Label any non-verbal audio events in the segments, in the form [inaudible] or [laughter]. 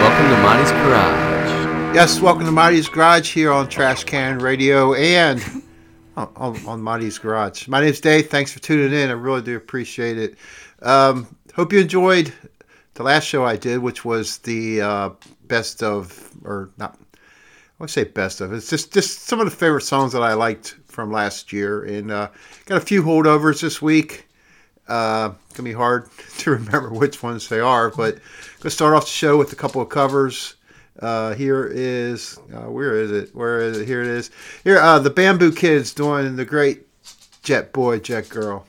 Welcome to Monty's Garage. Yes, welcome to Marty's Garage here on Trash Can Radio and on, on, Marty's Garage. My name's Dave. Thanks for tuning in. I really do appreciate it. Um, hope you enjoyed the last show I did, which was the uh, best of, or not, I say best of. It's just just some of the favorite songs that I liked from last year, and uh, got a few holdovers this week. Uh, gonna be hard [laughs] to remember which ones they are, but gonna start off the show with a couple of covers. Uh, here is uh, where is it? Where is it? Here it is. Here, uh, the Bamboo Kids doing the great Jet Boy, Jet Girl.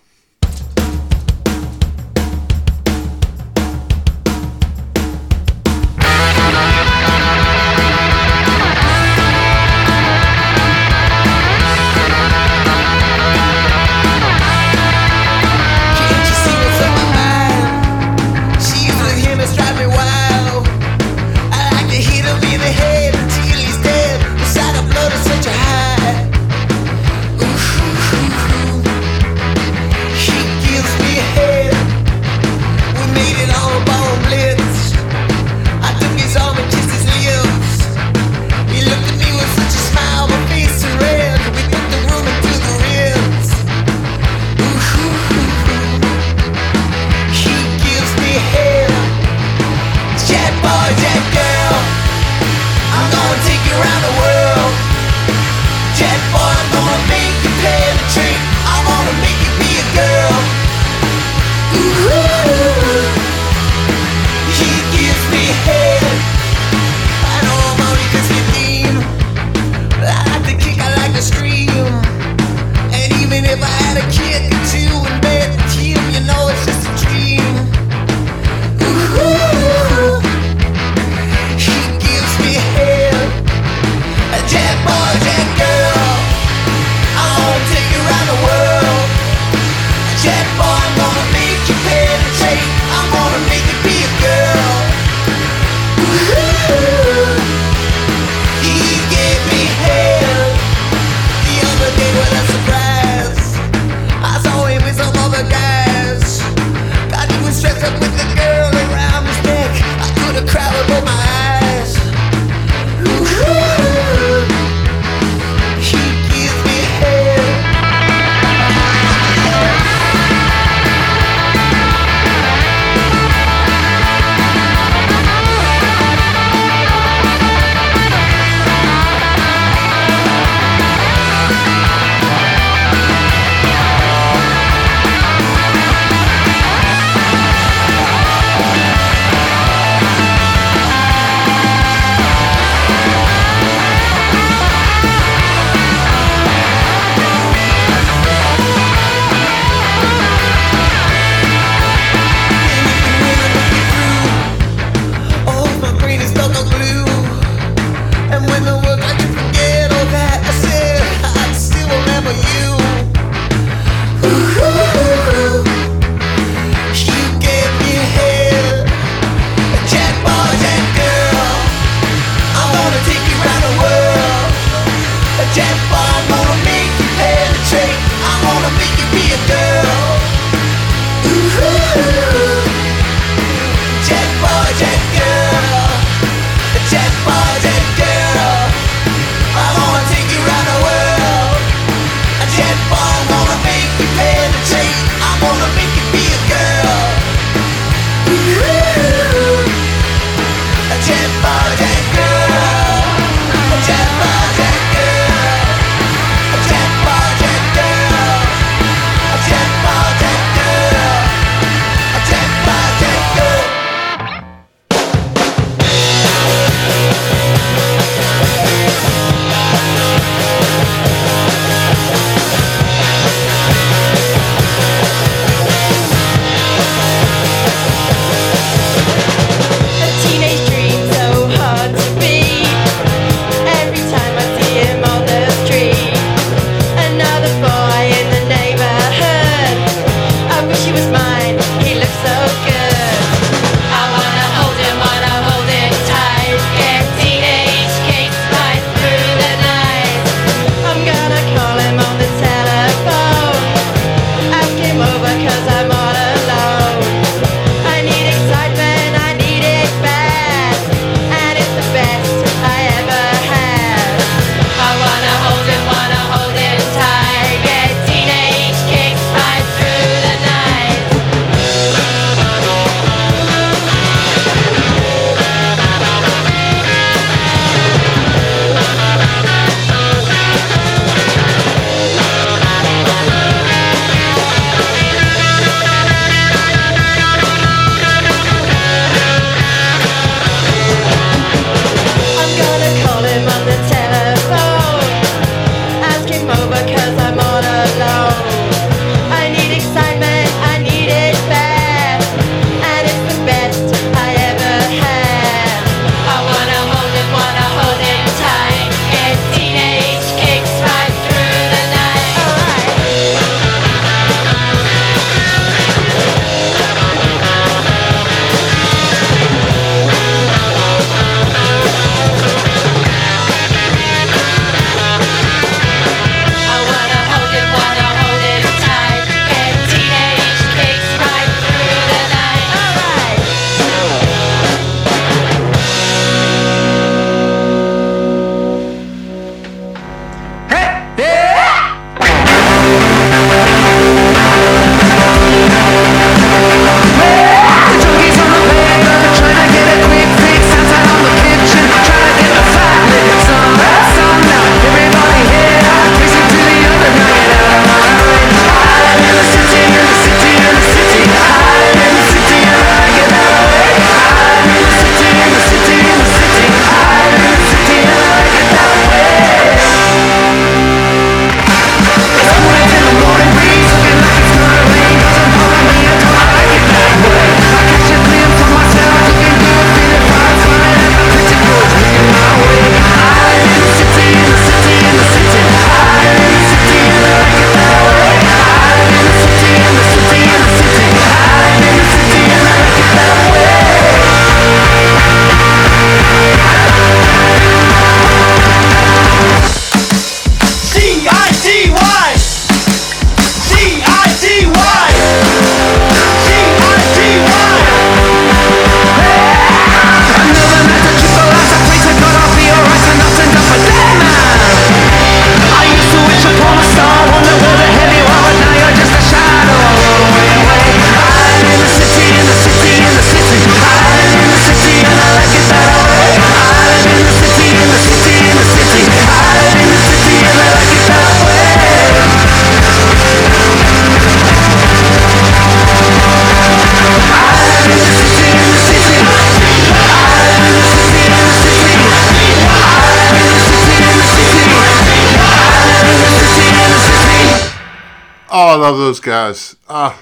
Love those guys. Uh,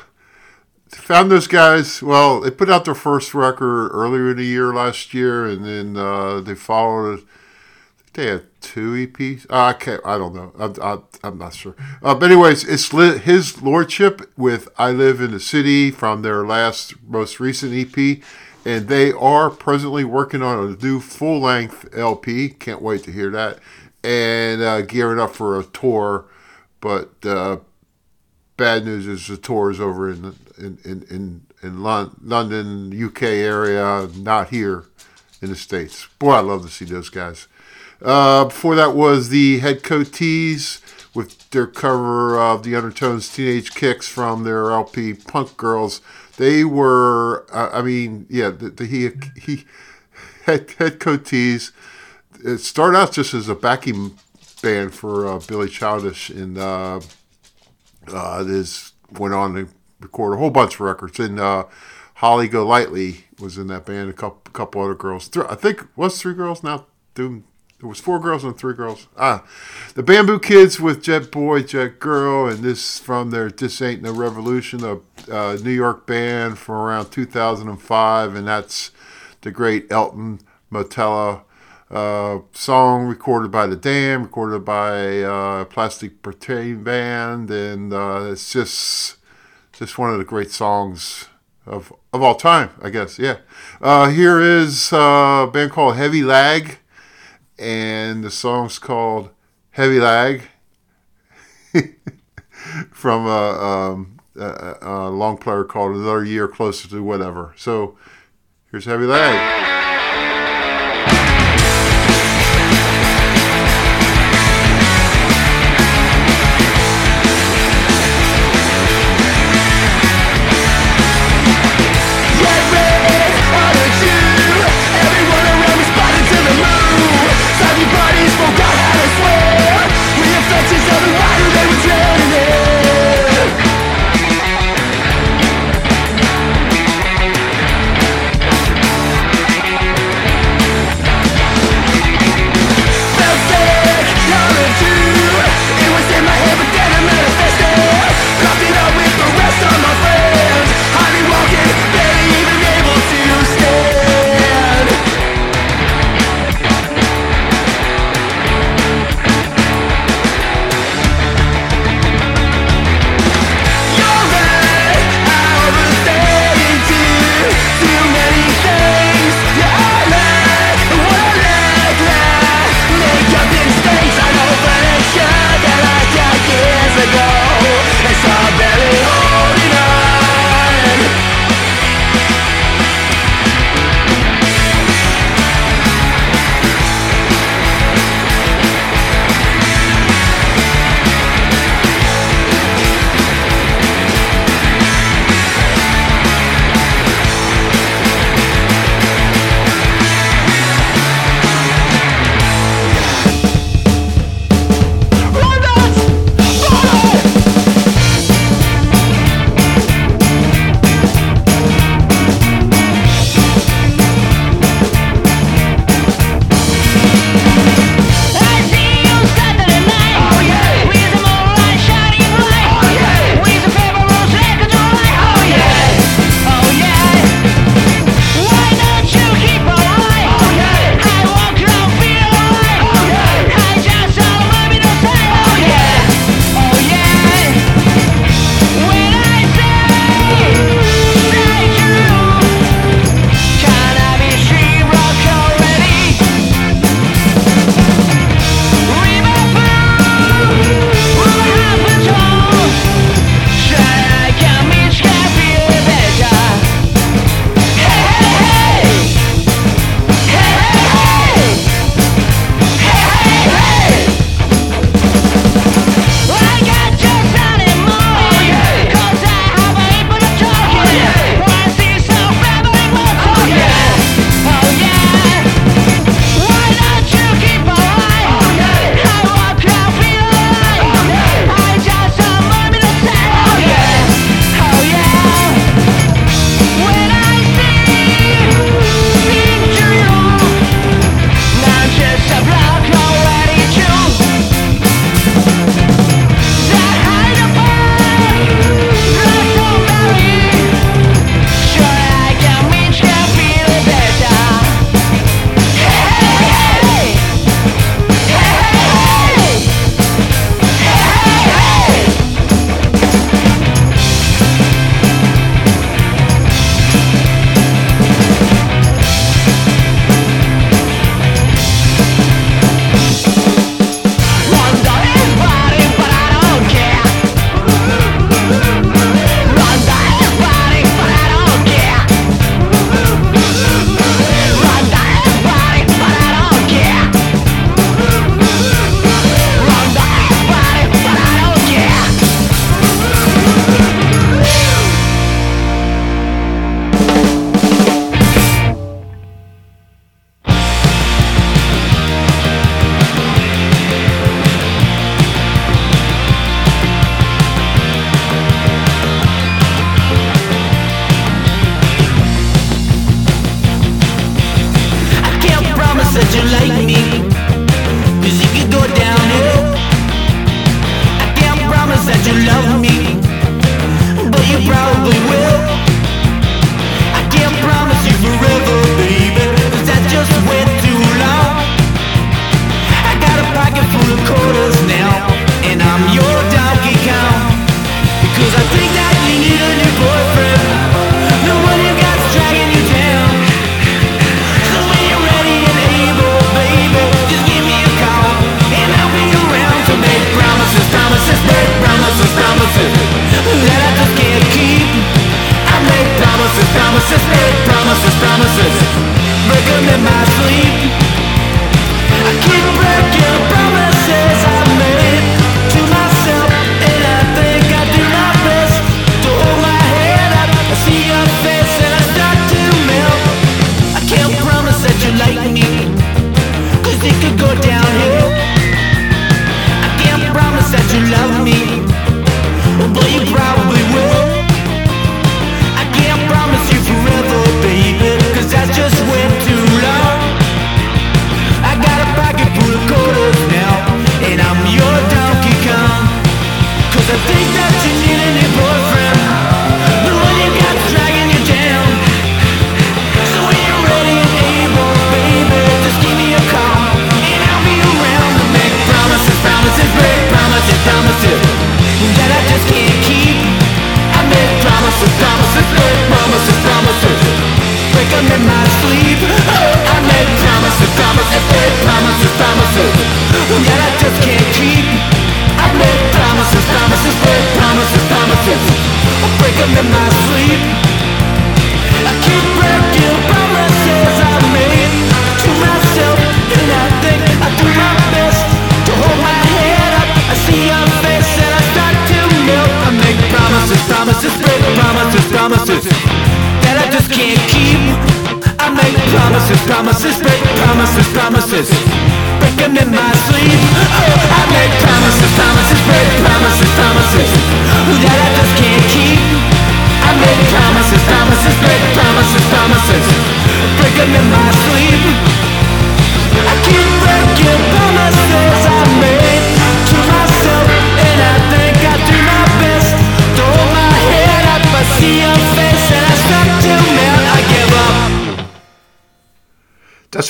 found those guys. Well, they put out their first record earlier in the year last year, and then uh, they followed. They had two EPs. Uh, I can't. I don't know. I'm, I'm not sure. Uh, but anyways, it's li- his lordship with "I Live in the City" from their last, most recent EP, and they are presently working on a new full length LP. Can't wait to hear that, and uh, gearing up for a tour. But uh, bad news is the tour is over in in in in, in Lon- London, UK area, not here in the states. Boy, I love to see those guys. Uh, before that was the Headcoatees with their cover of the Undertones Teenage Kicks from their LP Punk Girls. They were, uh, I mean, yeah, the, the he he Head Head Tees. It started out just as a backing band for uh, Billy Childish, and uh, this went on to record a whole bunch of records. And uh, Holly Golightly was in that band. A couple, couple other girls. Th- I think was three girls now. There was four girls and three girls. Ah, the Bamboo Kids with Jet Boy, Jet Girl, and this from their "This Ain't No Revolution," a uh, New York band from around 2005, and that's the great Elton Motello. Uh, song recorded by the Damned, recorded by uh, Plastic Bertrand Band, and uh, it's just just one of the great songs of of all time, I guess. Yeah. Uh, here is uh, a band called Heavy Lag and the song's called Heavy Lag [laughs] from a, um, a, a, long player called Another Year Closer to Whatever. So here's Heavy Lag.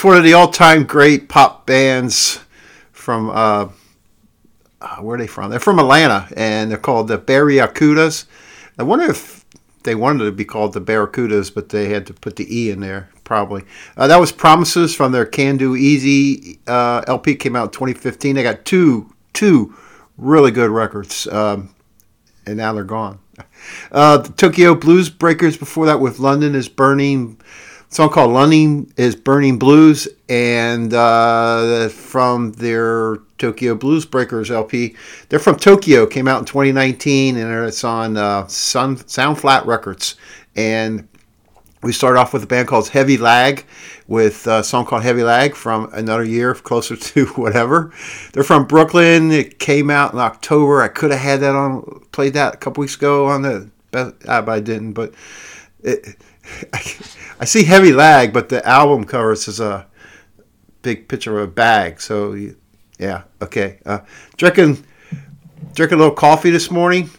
One of the all-time great pop bands from uh, uh, where are they from? They're from Atlanta, and they're called the Barreracudas. I wonder if they wanted to be called the Barracudas, but they had to put the E in there, probably. Uh, that was Promises from their Can Do Easy uh, LP, came out in 2015. They got two, two really good records, um, and now they're gone. Uh, the Tokyo Blues Breakers before that with London is Burning song called London is Burning Blues, and uh, from their Tokyo Blues Breakers LP. They're from Tokyo, came out in 2019, and it's on uh, Sun, Sound Flat Records. And we start off with a band called Heavy Lag, with a song called Heavy Lag from another year, [laughs] closer to whatever. They're from Brooklyn. It came out in October. I could have had that on, played that a couple weeks ago on the, but I didn't. But it, I see heavy lag, but the album cover says a big picture of a bag. So, yeah, okay. Uh, drinking, drinking a little coffee this morning.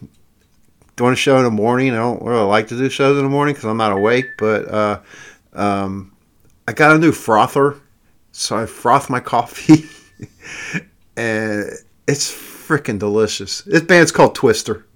Doing a show in the morning. I don't really like to do shows in the morning because I'm not awake. But uh, um, I got a new frother, so I froth my coffee, [laughs] and it's freaking delicious. This band's called Twister.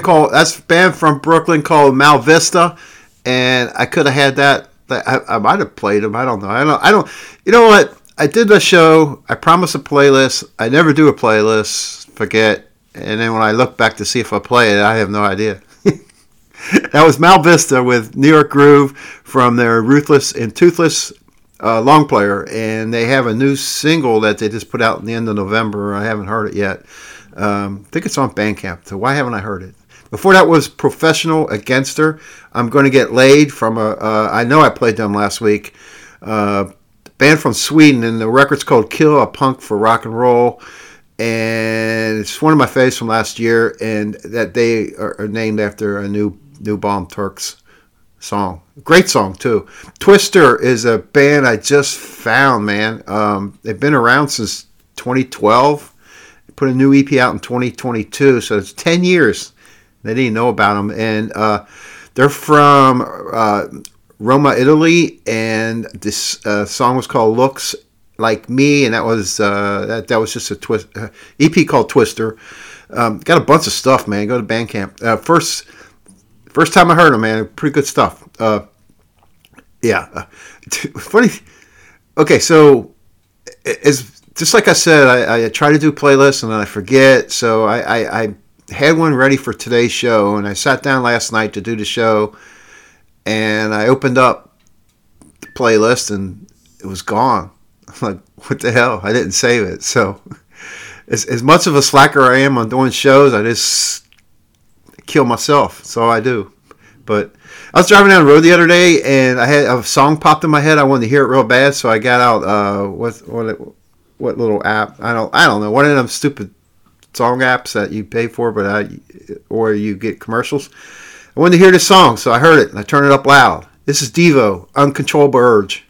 Band called. That's a band from Brooklyn called Mal Vista, and I could have had that. I, I might have played them. I don't know. I don't. I don't. You know what? I did the show. I promised a playlist. I never do a playlist. Forget. And then when I look back to see if I play it, I have no idea. [laughs] that was Mal Vista with New York Groove from their Ruthless and Toothless uh, long player, and they have a new single that they just put out in the end of November. I haven't heard it yet. Um, I think it's on Bandcamp. So why haven't I heard it? Before that was Professional Againster. I'm going to get laid from a. Uh, I know I played them last week. Uh, band from Sweden, and the record's called Kill a Punk for Rock and Roll. And it's one of my faves from last year, and that they are, named after a new new Bomb Turks song. Great song too. Twister is a band I just found, man. Um, they've been around since 2012. They put a new EP out in 2022, so it's 10 years. They didn't know about them, and uh, they're from uh, Roma, Italy, and this uh, song was called "Looks Like Me," and that was uh, that that was just a twist uh, EP called Twister. Um, got a bunch of stuff, man. Go to Bandcamp. Uh, first First time I heard them, man, pretty good stuff. Yeah, [laughs] funny. Okay, so it's just like I said, I, I, try to do playlists and then I forget. So I, I, I, had one ready for today's show, and I sat down last night to do the show, and I opened up the playlist and it was gone. [laughs] I'm like, what the hell? I didn't save it. So [laughs] as, as much of a slacker I am on doing shows, I just kill myself. That's all I do. But I was driving down the road the other day, and I had a song popped in my head. I wanted to hear it real bad, so I got out uh, what what what little app? I don't I don't know. One of them stupid song apps that you pay for, but I or you get commercials. I wanted to hear this song, so I heard it and I turned it up loud. This is Devo, Uncontrollable Urge.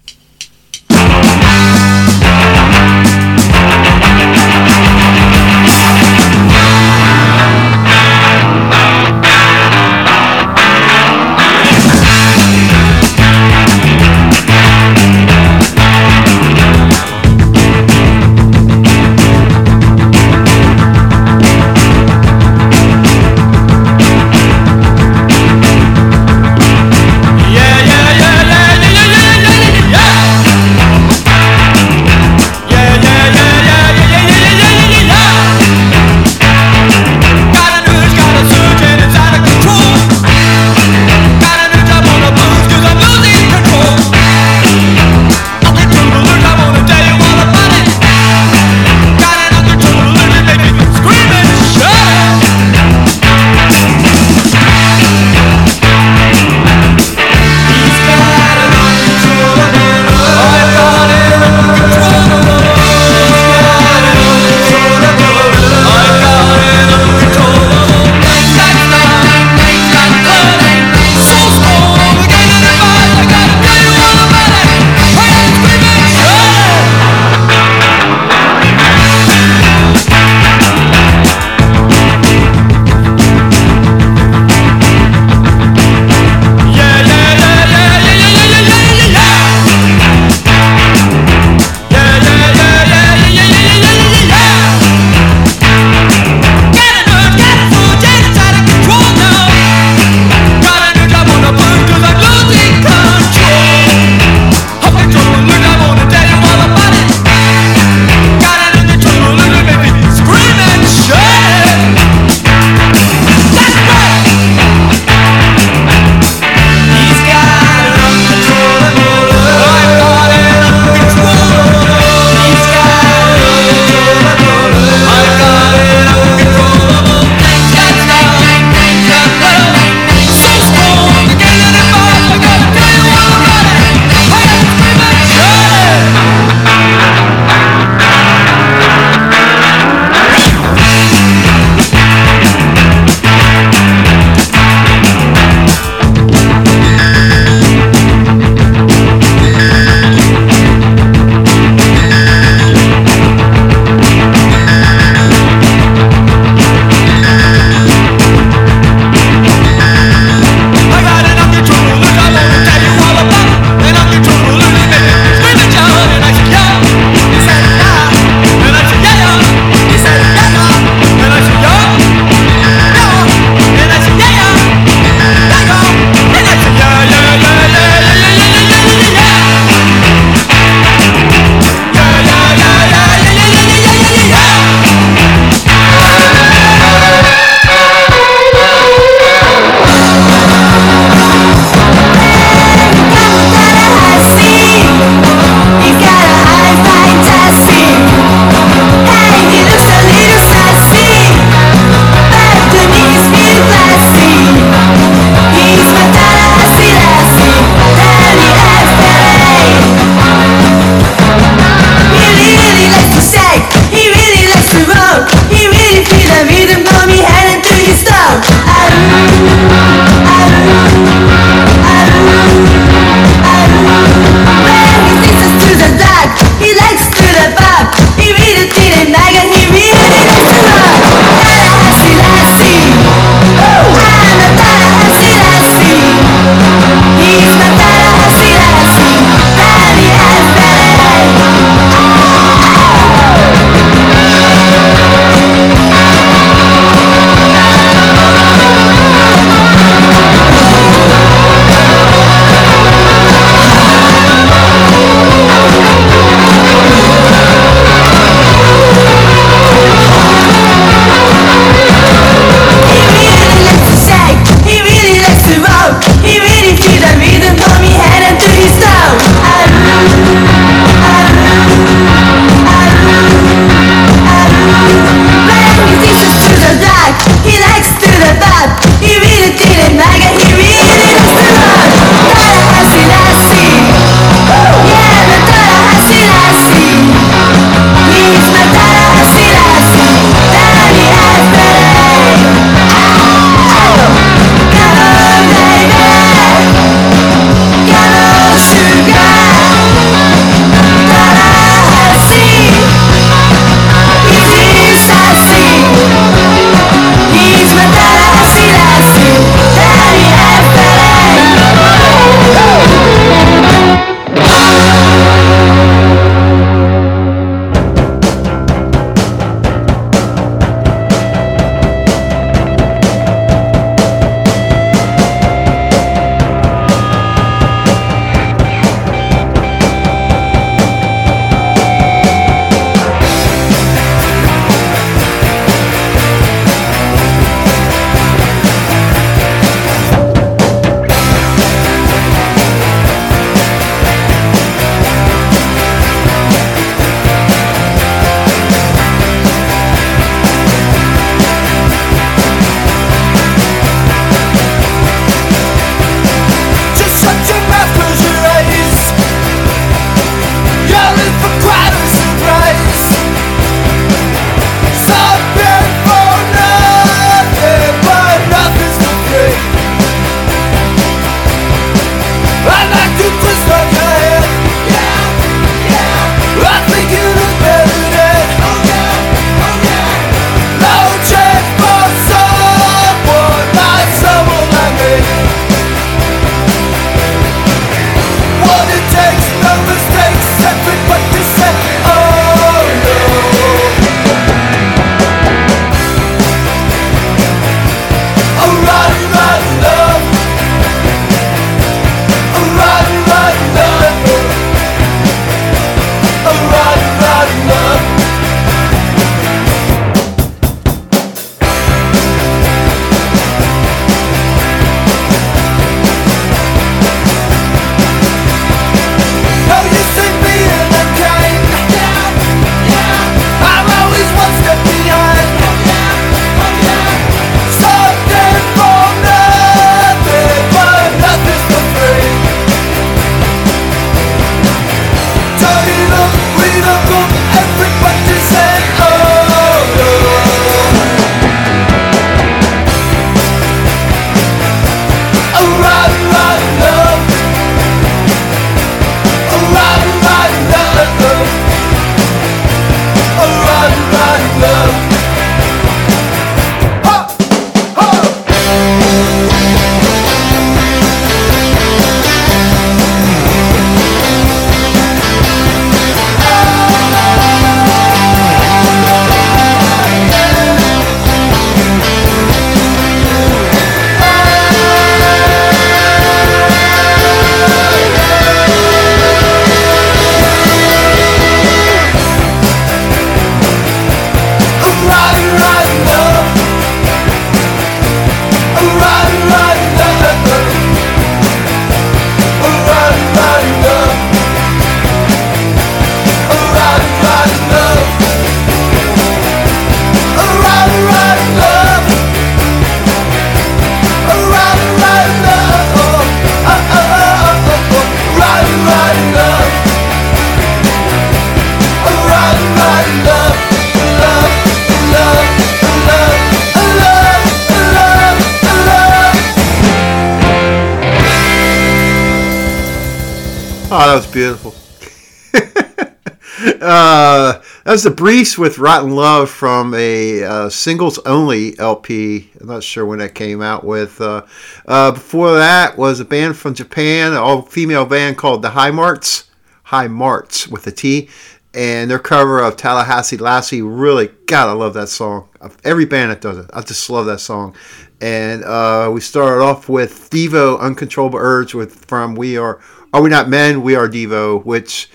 Was the Briefs with Rotten Love from a uh, singles only LP. I'm not sure when that came out with. Uh, uh, before that was a band from Japan, an all female band called the High Marts. High Marts with a T. And their cover of Tallahassee Lassie, really, God, I love that song. Every band that does it, I just love that song. And uh, we started off with Devo, Uncontrollable Urge, with from We Are Are We Not Men? We Are Devo, which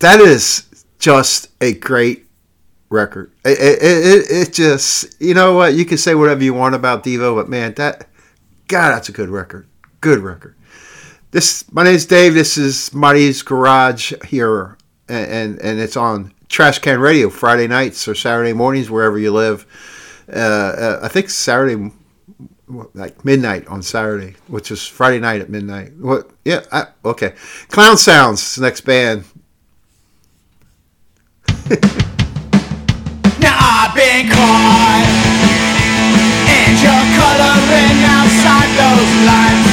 that is just a great record. It, it, it, it, just, you know what, you can say whatever you want about Devo, but man, that, God, that's a good record. Good record. This, my is Dave. This is Marty's Garage here, and, and, and it's on Trash Can Radio Friday nights or Saturday mornings, wherever you live. Uh, uh, I think Saturday, like midnight on Saturday, which is Friday night at midnight. What? Yeah. I, okay. Clown Sounds, next band. [laughs] Now I've been caught And you're coloring outside those lines.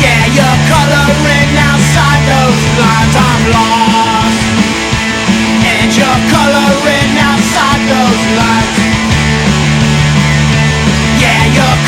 Yeah, you're coloring outside those lines. I'm lost And you're coloring outside those lines. Yeah, you're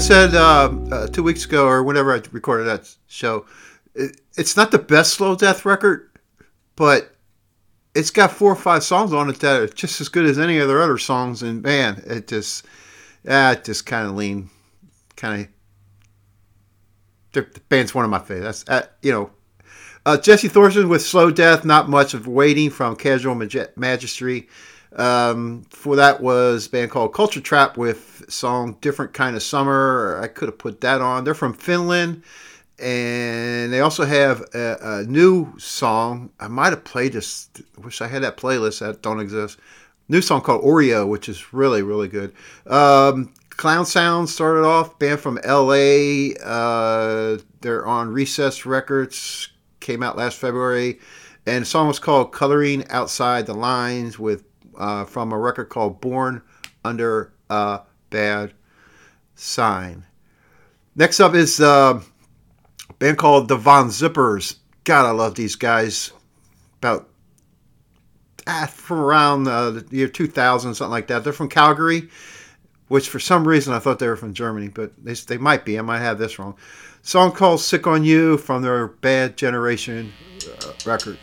said uh, uh, two weeks ago, or whenever I recorded that show, it, it's not the best slow death record, but it's got four or five songs on it that are just as good as any of their other songs. And man, it just, ah, it just kind of lean, kind of. The band's one of my favorites. That's you know, uh, Jesse Thorson with Slow Death. Not much of waiting from Casual Maj- Magistry. Um, for that was band called Culture Trap with song Different Kind of Summer. I could have put that on. They're from Finland. And they also have a, a new song. I might have played this. Wish I had that playlist that don't exist. New song called Oreo, which is really, really good. Um, Clown Sound started off, band from LA. Uh, they're on Recess Records, came out last February. And the song was called Coloring Outside the Lines with uh, from a record called Born Under a Bad Sign. Next up is uh, a band called the Von Zippers. God, I love these guys. About ah, from around uh, the year 2000, something like that. They're from Calgary, which for some reason I thought they were from Germany, but they, they might be. I might have this wrong. Song called Sick on You from their Bad Generation uh, record.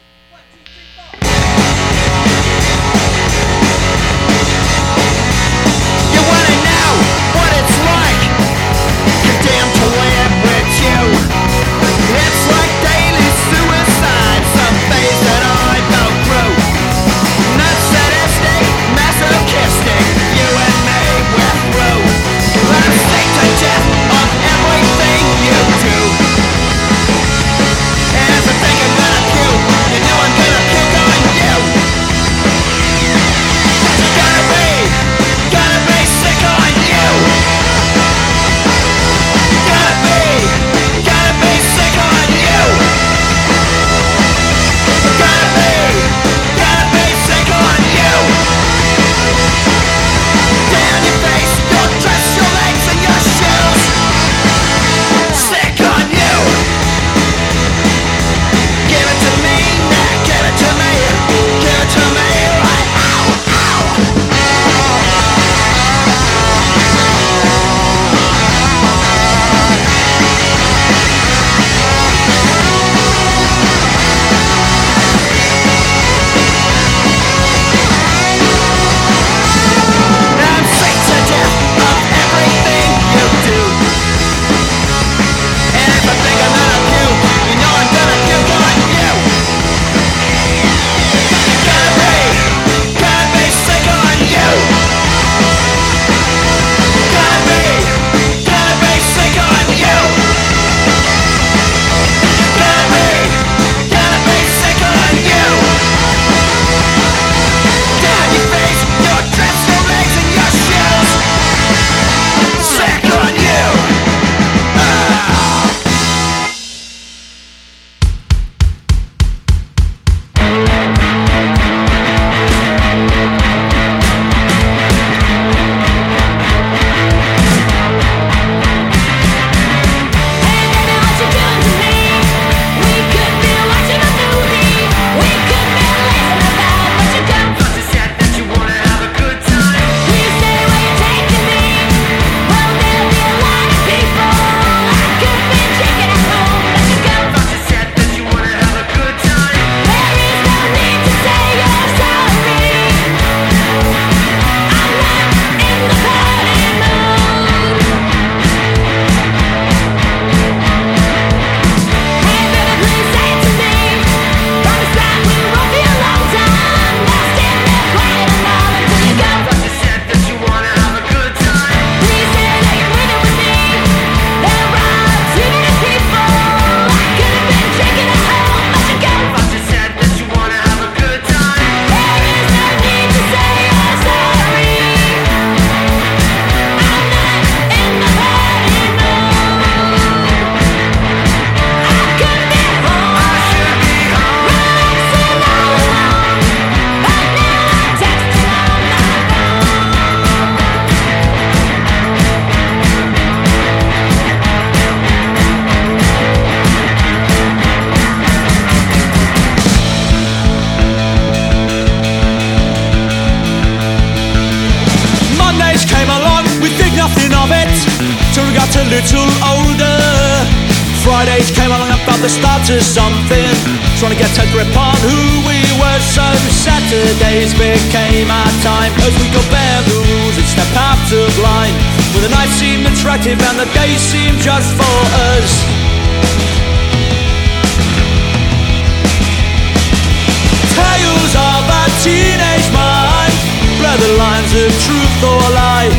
The lines of truth or lie.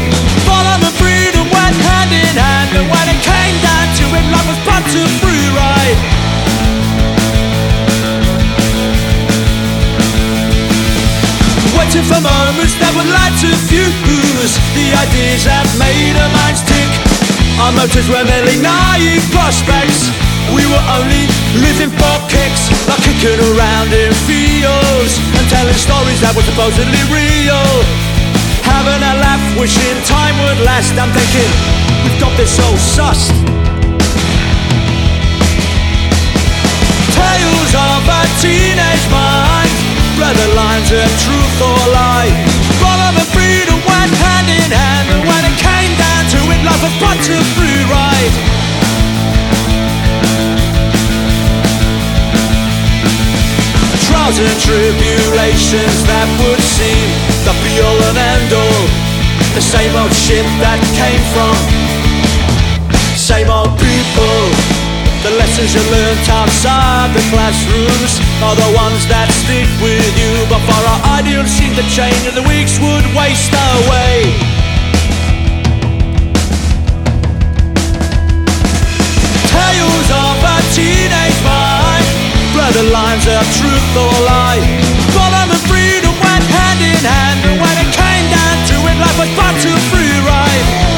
Follow the freedom went hand in hand, and when it came down to it, life was but a free ride. Waiting for moments that would light to fuse the ideas that made our minds tick. Our motives were merely naive prospects. We were only living for kicks, like kicking around in fields and telling stories that were supposedly real. Having a laugh, wishing time would last. I'm thinking, we've got this all sussed. Tales of a teenage mind the lines of truth or lie Follow and freedom went hand in hand And when it came down to it Life was but a free ride Trials and tribulations that would seem The be-all and end-all The same old shit that came from Same old people the lessons you learned outside the classrooms are the ones that stick with you. But for our ideals seem to change and the weeks would waste away. Tales of a teenage mind blur the lines of truth or lie. Follow and freedom went hand in hand, and when it came down to it, life was but a free ride.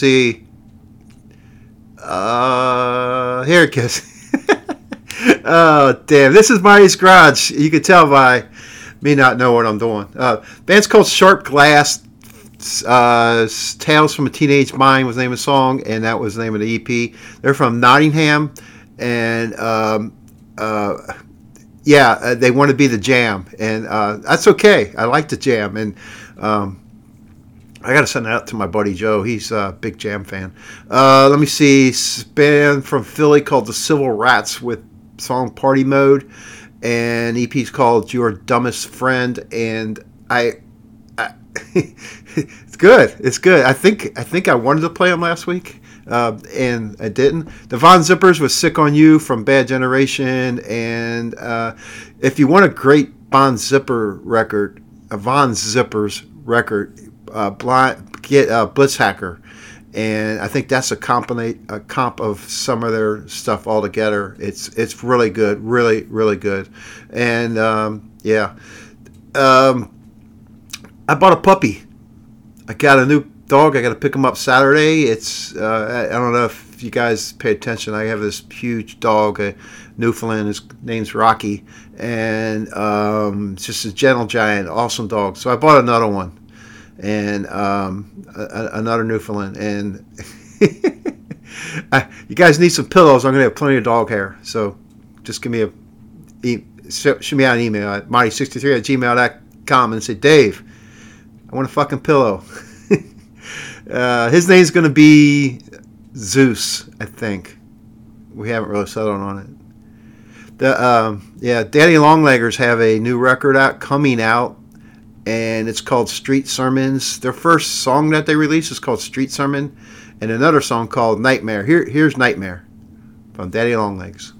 See. Uh, here it goes. [laughs] oh damn! This is Marty's Garage. You can tell by me not know what I'm doing. Uh, band's called Sharp Glass. Uh, Tales from a Teenage Mind was the name of the song, and that was the name of the EP. They're from Nottingham, and um, uh, yeah, uh, they want to be the Jam, and uh, that's okay. I like the Jam, and um, I got to send that out to my buddy Joe. He's a big Jam fan. Uh, let me see. Band from Philly called the Civil Rats with song Party Mode, and EP's called Your Dumbest Friend. And I, I [laughs] it's good. It's good. I think I think I wanted to play them last week, uh, and I didn't. The Von Zippers was "Sick on You" from Bad Generation, and uh, if you want a great Von Zipper record, a Von Zippers record, uh, blind, get uh, Blitzhacker, and I think that's a a comp of some of their stuff all together. It's it's really good, really really good, and um, yeah, um, I bought a puppy. I got a new dog. I got to pick him up Saturday. It's uh, I don't know if you guys pay attention. I have this huge dog, a Newfoundland. His name's Rocky, and um, just a gentle giant, awesome dog. So I bought another one and um, a, another Newfoundland. And [laughs] I, you guys need some pillows. I'm going to have plenty of dog hair. So just give me a e- shoot me out an email at marty63 at gmail.com and say, Dave, I want a fucking pillow. [laughs] uh, his name's going to be Zeus, I think. We haven't really settled on it. The um, yeah, Daddy Longleggers have a new record out coming out and it's called Street Sermons. Their first song that they released is called Street Sermon, and another song called Nightmare. Here, here's Nightmare from Daddy Longlegs.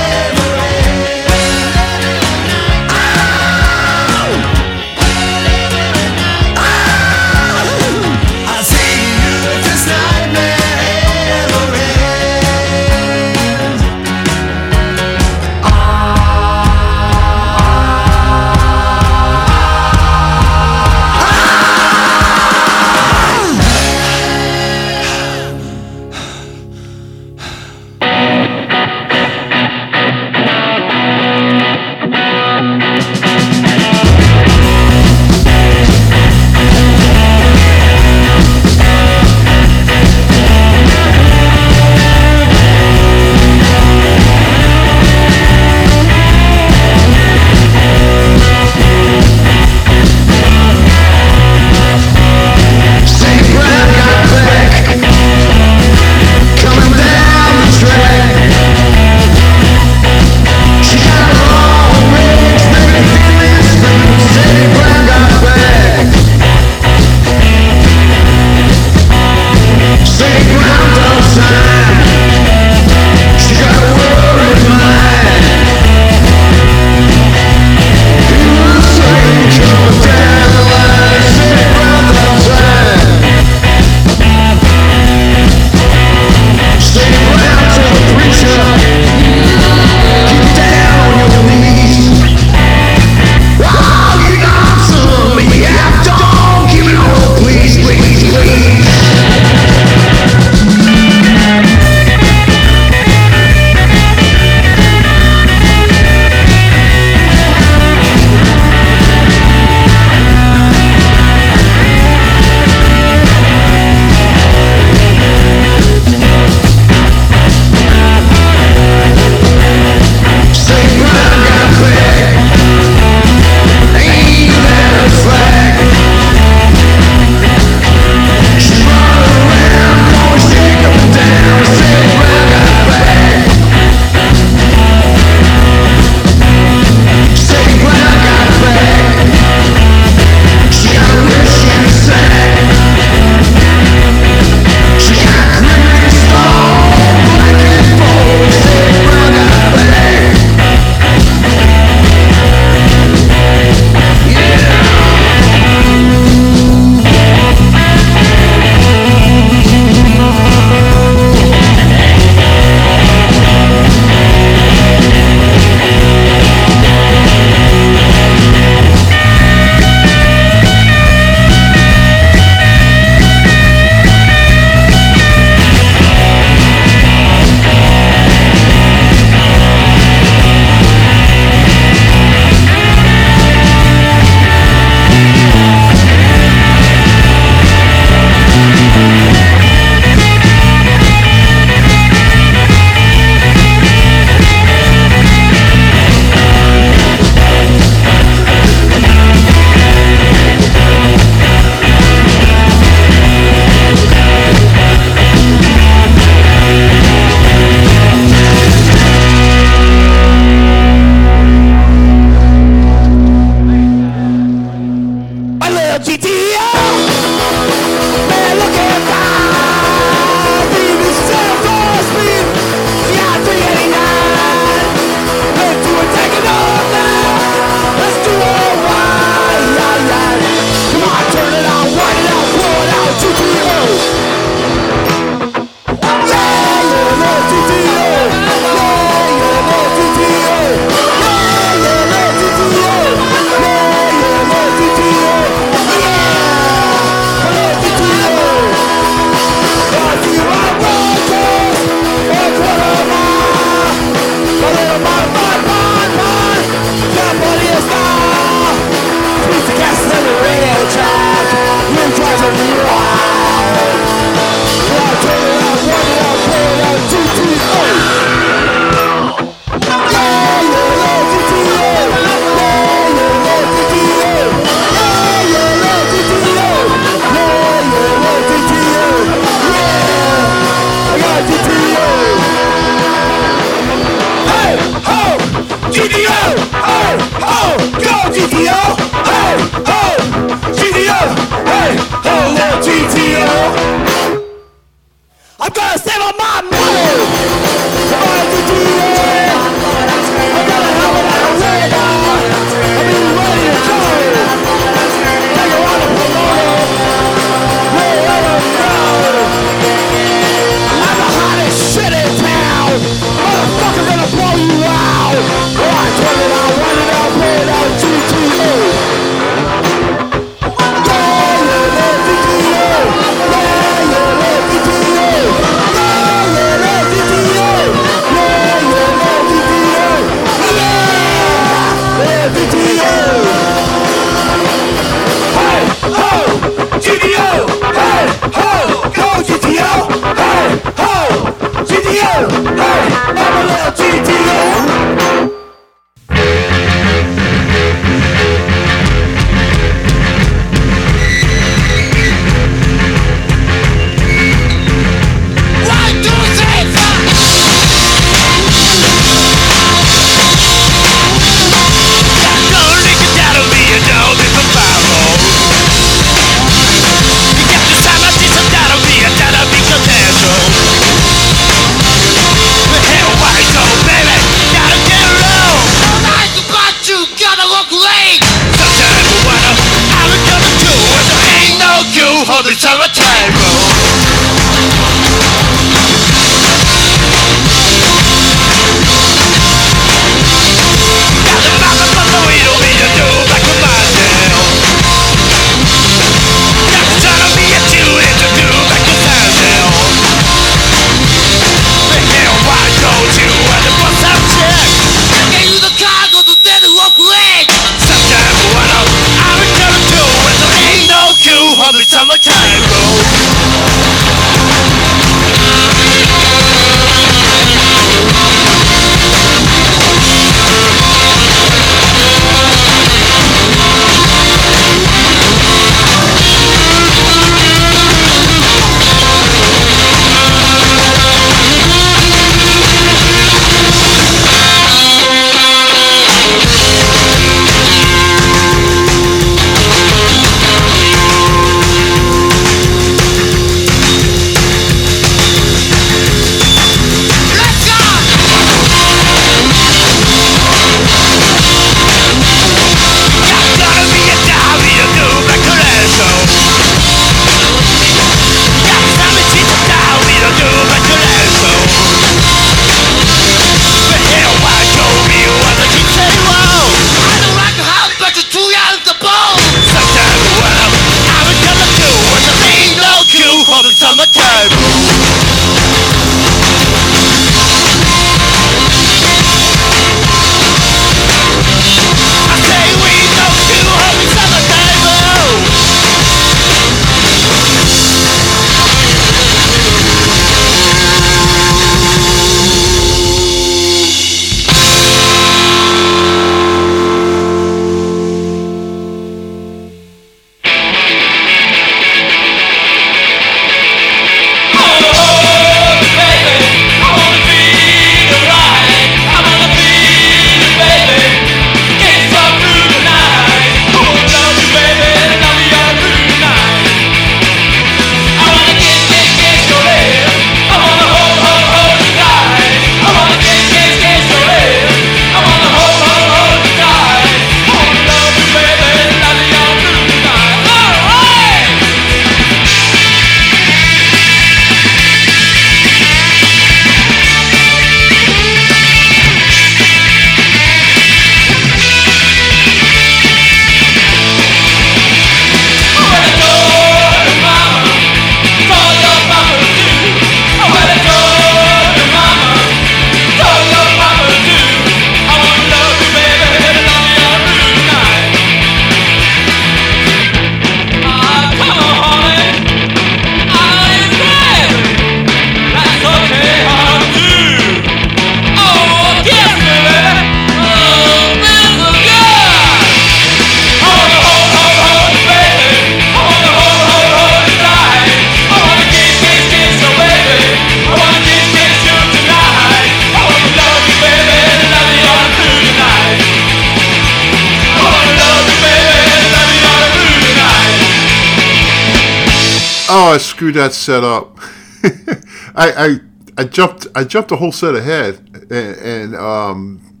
I screwed that set up. [laughs] I, I I jumped I jumped a whole set ahead, and, and um,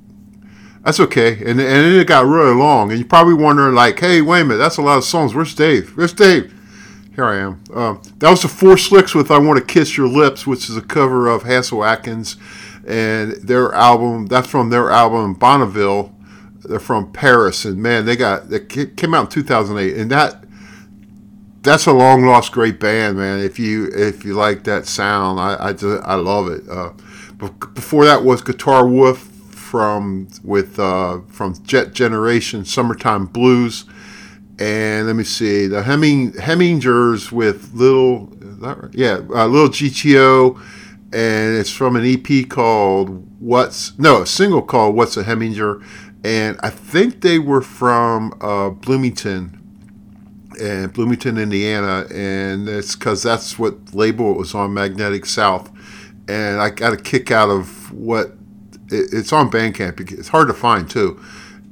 that's okay. And and it got really long, and you're probably wondering like, hey, wait a minute, that's a lot of songs. Where's Dave? Where's Dave? Here I am. Um, that was the Four Slicks with "I Want to Kiss Your Lips," which is a cover of Hasil Adkins, and their album. That's from their album Bonneville. They're from Paris, and man, they got they came out in 2008, and that that's a long lost great band, man. If you if you like that sound, I I, just, I love it. Uh, before that was Guitar Wolf from with uh, from Jet Generation, Summertime Blues, and let me see the Hemming Hemmingers with little right? yeah uh, little GTO, and it's from an EP called What's no a single called What's a Heminger, and I think they were from uh, Bloomington and Bloomington, Indiana, and it's because that's what label it was on Magnetic South, and I got a kick out of what it, it's on Bandcamp. It's hard to find too,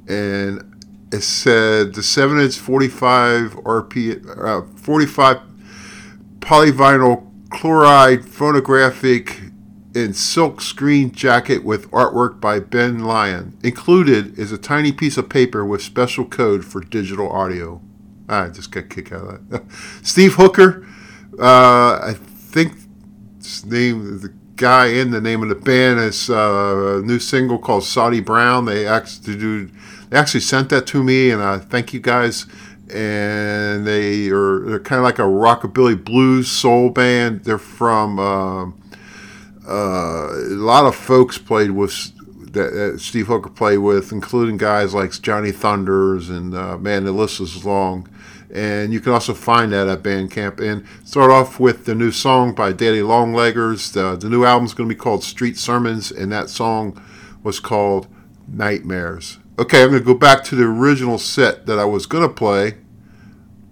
and it said the seven inch forty five RP uh, forty five polyvinyl chloride phonographic in silk screen jacket with artwork by Ben Lyon. Included is a tiny piece of paper with special code for digital audio. I just got a kick out of that. [laughs] Steve Hooker, uh, I think his name, the guy in the name of the band is uh, a new single called Saudi Brown. They actually do, they actually sent that to me, and I thank you guys. And they are they're kind of like a rockabilly blues soul band. They're from um uh, a lot of folks played with that, Steve Hooker played with, including guys like Johnny Thunders and uh, man, the list is long. And you can also find that at Bandcamp. And start off with the new song by Daddy Long Legs. The, the new is going to be called Street Sermons, and that song was called Nightmares. Okay, I'm going to go back to the original set that I was going to play,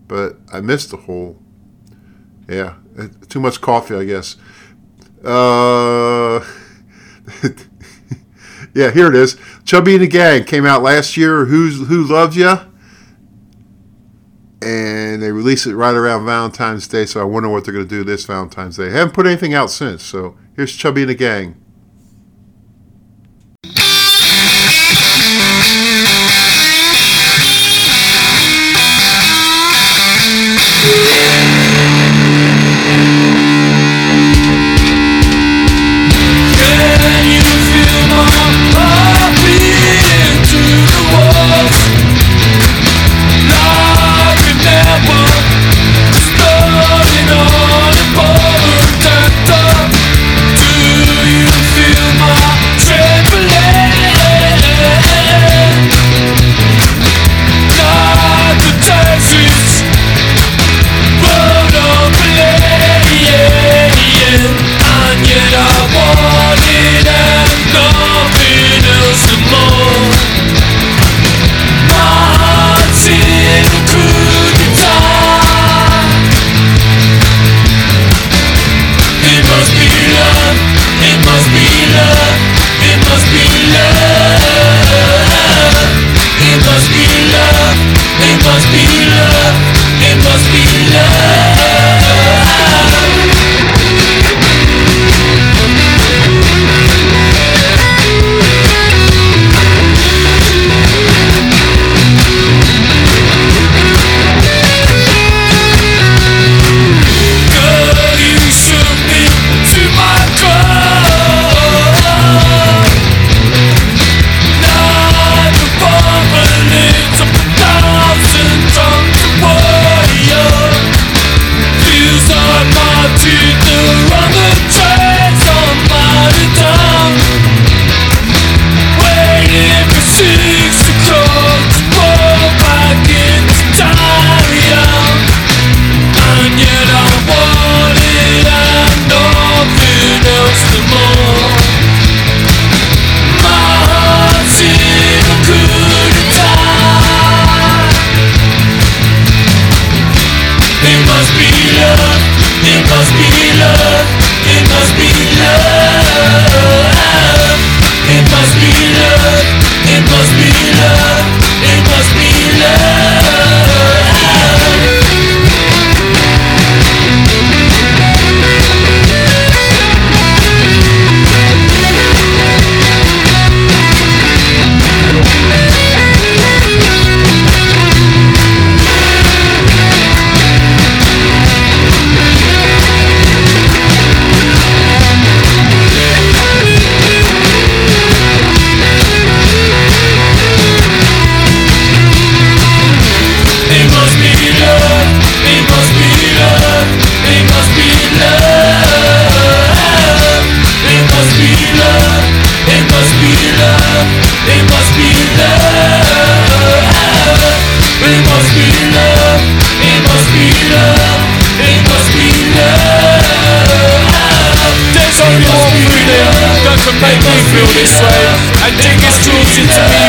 but I missed the whole. Yeah, uh, too much coffee, I guess. Uh, [laughs] yeah, here it is. Chubby and the Gang came out last year. Who's Who Loves Ya? And they released it right around Valentine's Day, so I wonder what they're going to do this Valentine's Day. haven't put anything out since, so here's Chubby and the Gang. It must be love, it must be love. Make me feel this way. And think it's closer to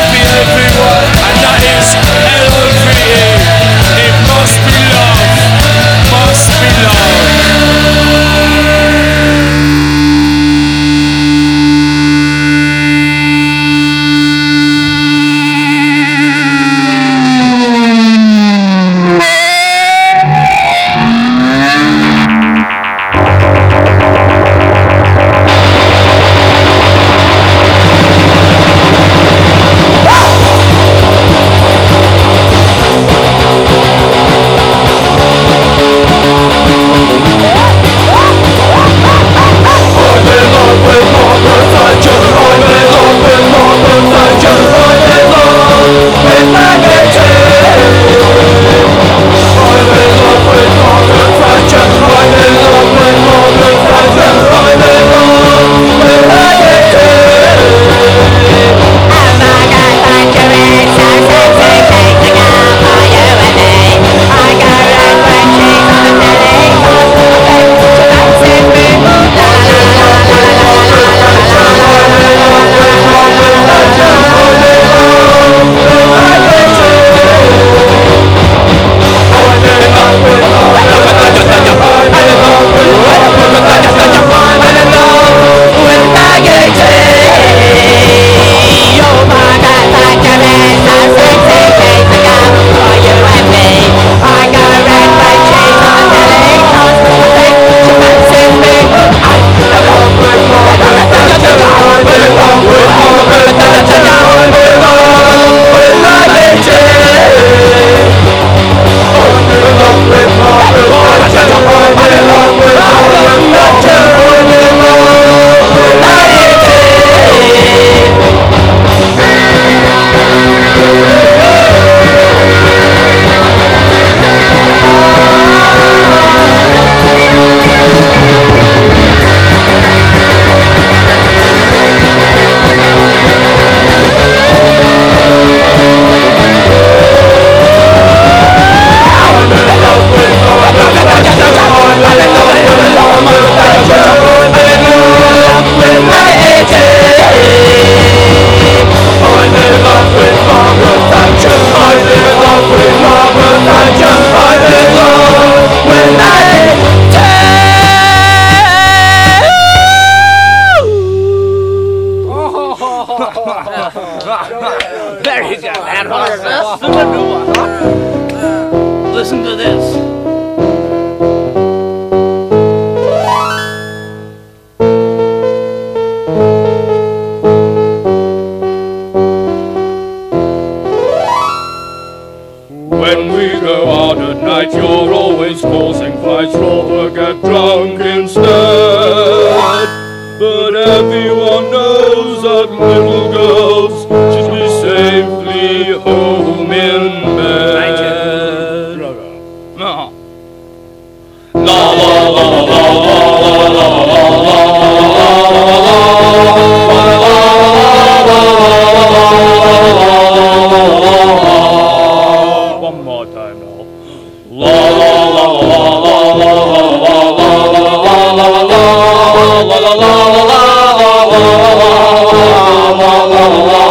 الله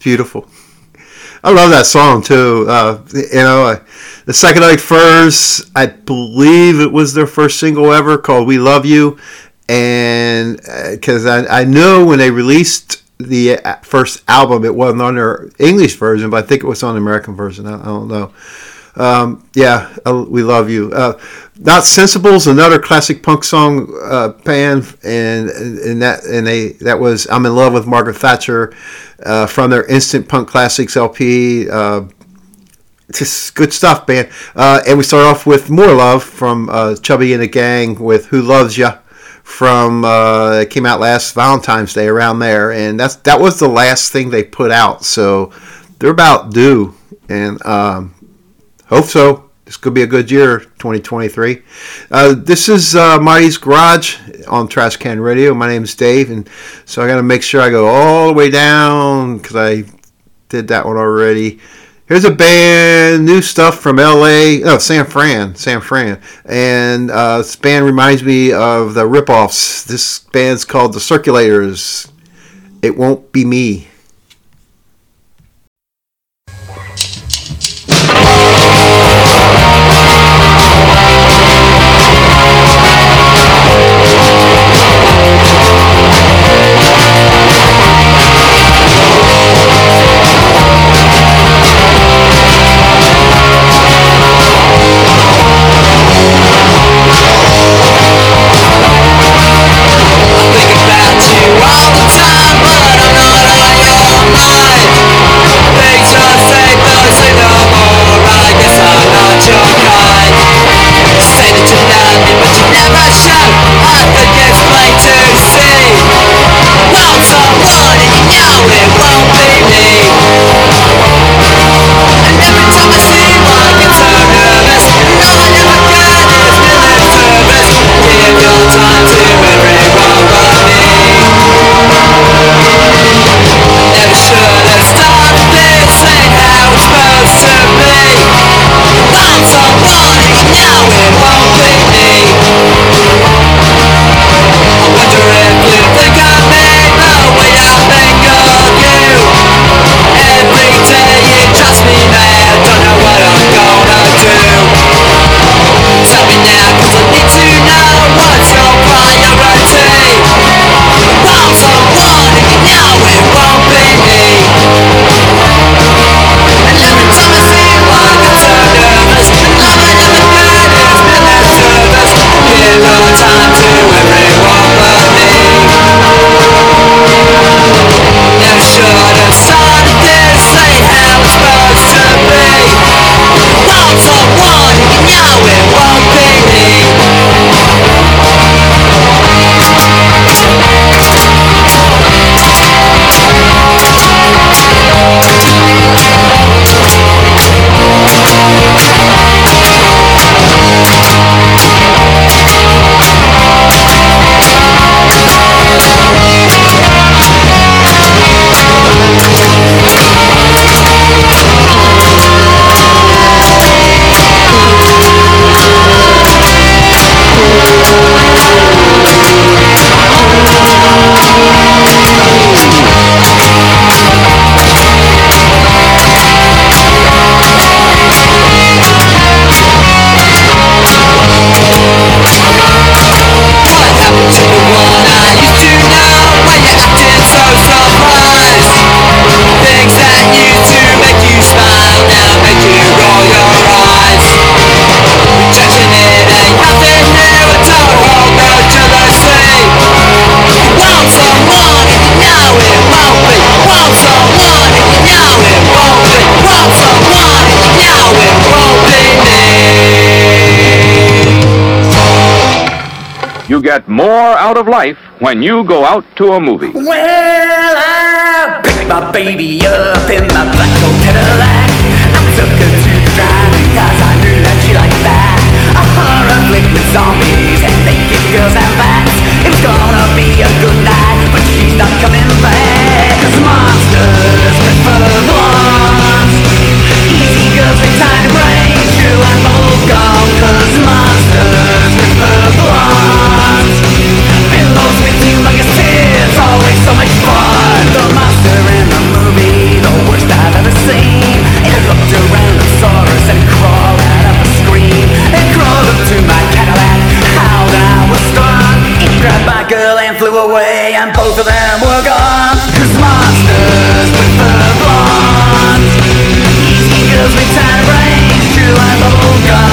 beautiful. I love that song too. Uh, you know, uh, the Psychedelic Furs. I believe it was their first single ever called "We Love You," and because I, I know when they released the uh, first album, it wasn't on their English version, but I think it was on the American version. I, I don't know. Um, yeah, uh, we love you. Uh, Notsensibles another classic punk song uh, band, and and that and they that was I'm in love with Margaret Thatcher uh, from their Instant Punk Classics LP. Uh, just good stuff, man. Uh, and we start off with more love from uh, Chubby and the Gang with "Who Loves Ya." From uh, came out last Valentine's Day around there, and that's that was the last thing they put out. So they're about due, and um, hope so. This could be a good year, 2023. Uh, this is uh, Marty's Garage on Trash Can Radio. My name is Dave, and so I got to make sure I go all the way down because I did that one already. Here's a band, new stuff from LA, no, San Fran, San Fran. And uh, this band reminds me of the ripoffs. This band's called The Circulators. It Won't Be Me. You get more out of life when you go out to a movie. Well, I picked my baby up in my black old Cadillac. I took her to the drive cause I knew that she liked that. A horror flick with zombies and naked girls and bats. It was gonna be a good night, but she's not coming and both of them were gone. Cause monsters with the blondes, eating girls with tiny brains, true and bubblegum.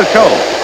the show.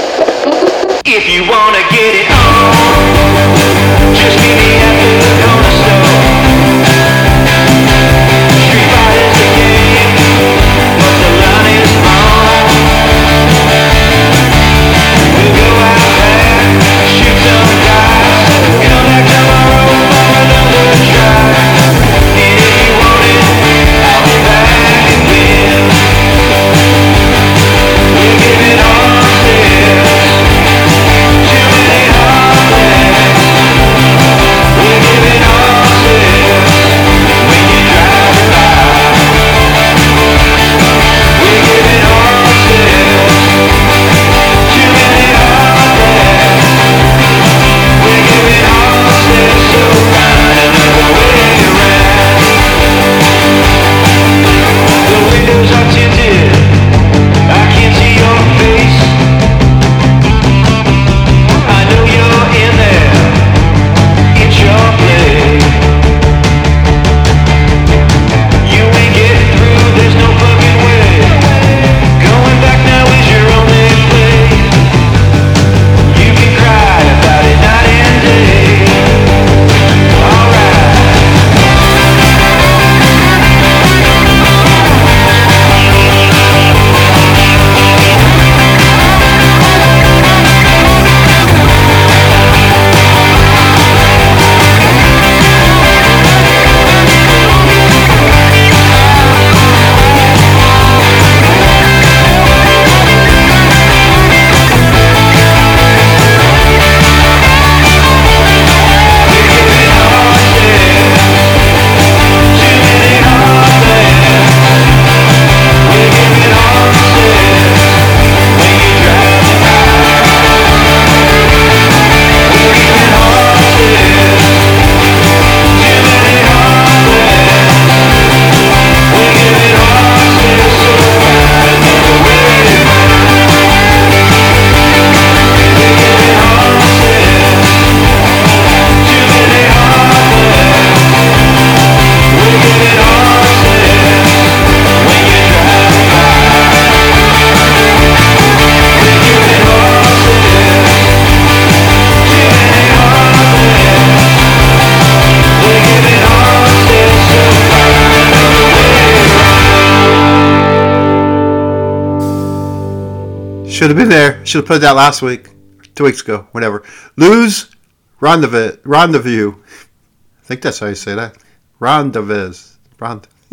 Should have been there. Should have put that last week, two weeks ago, whatever. Lose rendezvous. Rendezvous. I think that's how you say that. Rendezvous. Rendezvous. [laughs]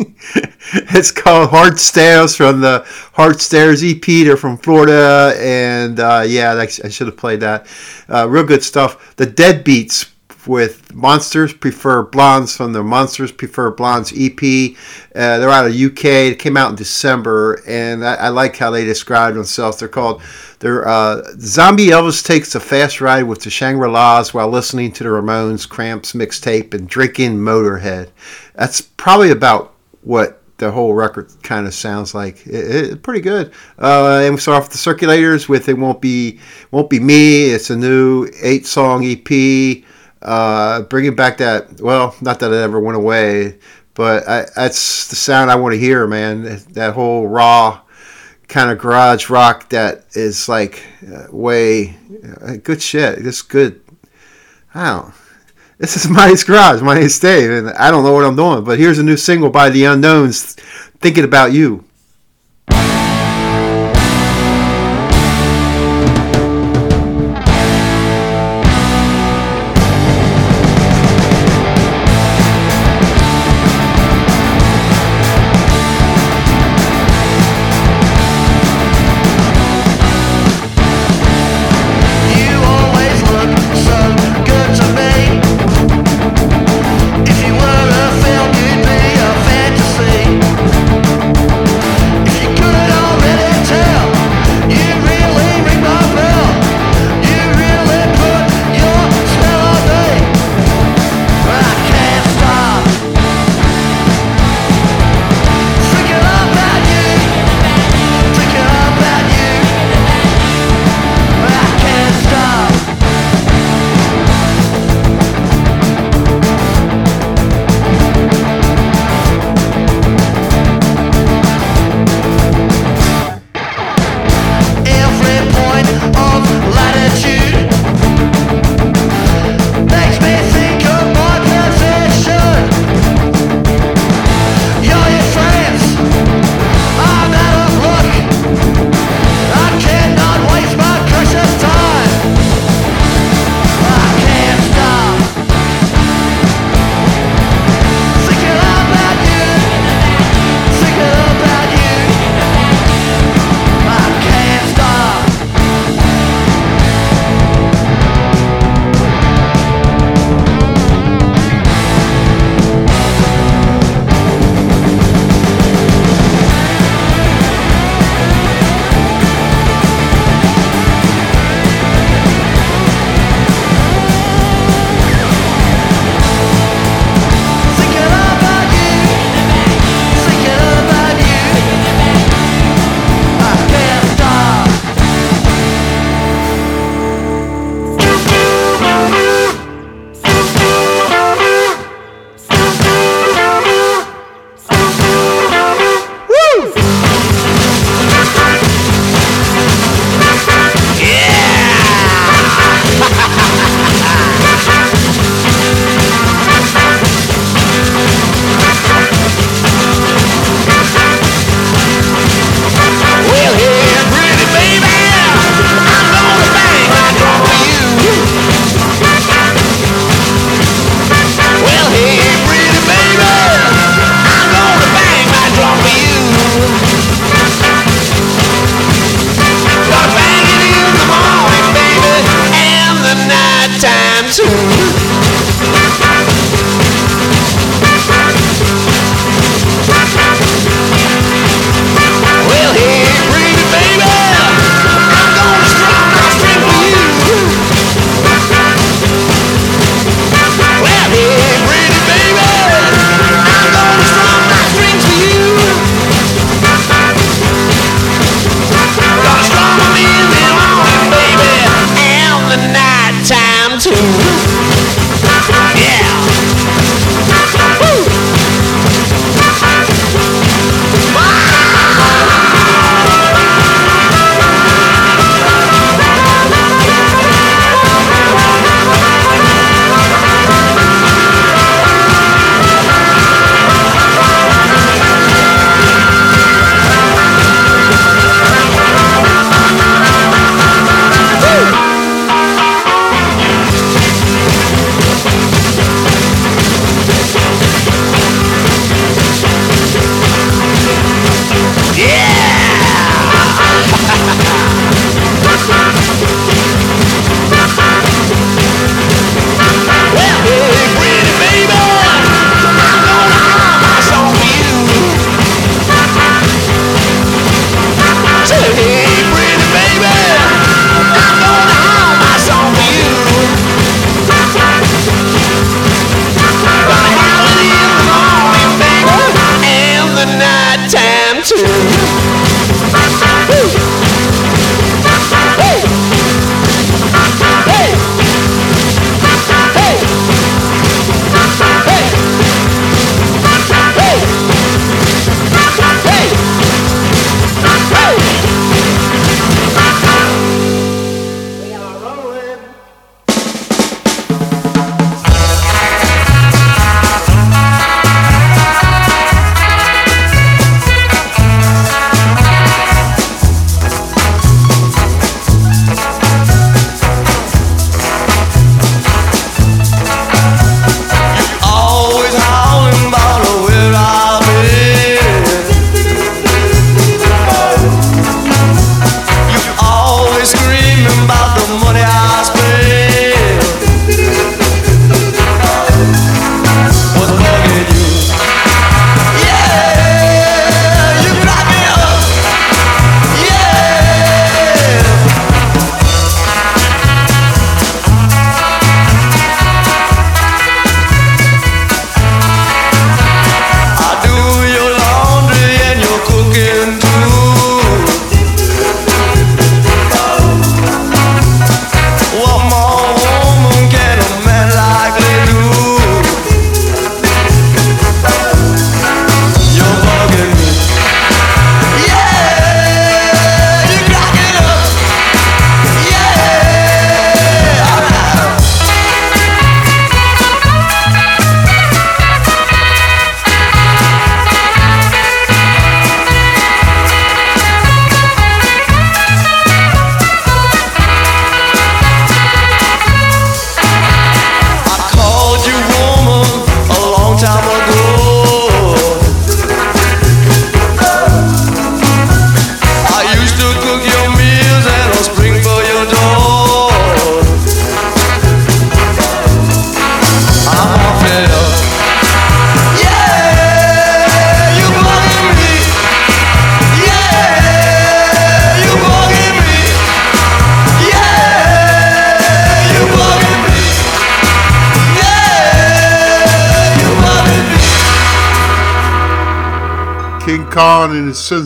it's called Hard Stairs from the Hard Stairs EP. They're from Florida, and uh, yeah, I should have played that. Uh, real good stuff. The Deadbeats with Monsters Prefer Blondes from the Monsters Prefer Blondes EP. Uh, they're out of UK. It came out in December, and I, I like how they describe themselves. They're called they're uh, Zombie Elvis takes a fast ride with the Shangri La's while listening to the Ramones, Cramps mixtape, and drinking Motorhead. That's probably about what the whole record kind of sounds like. It, it, pretty good. Uh, and we start off the circulators with "It Won't Be Won't Be Me." It's a new eight song EP, uh, bringing back that. Well, not that it ever went away, but I, that's the sound I want to hear, man. That whole raw kind of garage rock that is like uh, way uh, good shit. Just good. Don't. This is [laughs] Mighty's Garage. My name's Dave, and I don't know what I'm doing, but here's a new single by The Unknowns, Thinking About. You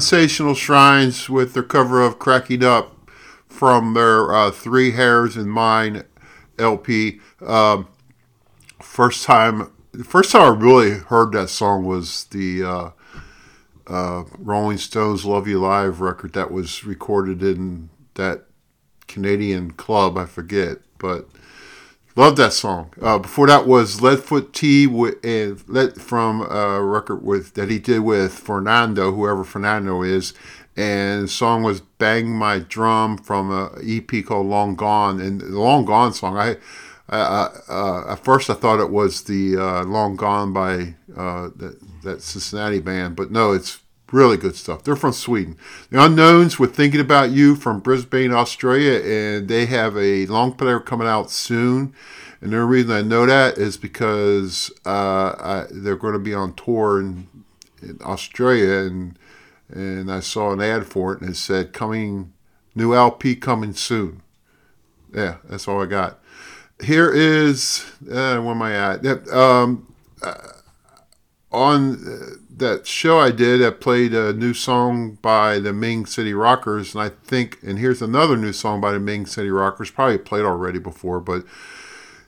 Sensational Shrines with their cover of Cracking Up from their uh, Three Hairs in Mine LP. Um, first time, first time I really heard that song was the uh, uh, Rolling Stones "Love You Live" record that was recorded in that Canadian club. I forget, but Love that song. Uh, before that was Leadfoot T with, from a record with that he did with Fernando, whoever Fernando is, and song was "Bang My Drum" from a EP called "Long Gone." And the "Long Gone" song, I uh, uh, at first I thought it was the uh, "Long Gone" by uh, that, that Cincinnati band, but no, it's really good stuff. They're from Sweden. The Unknowns were thinking about you from Brisbane, Australia, and they have a long player coming out soon. And the reason I know that is because uh, I, they're going to be on tour in, in Australia, and and I saw an ad for it, and it said coming new LP coming soon. Yeah, that's all I got. Here is uh, where am I at? Um, uh, on uh, that show I did, I played a new song by the Ming City Rockers, and I think, and here's another new song by the Ming City Rockers. Probably played already before, but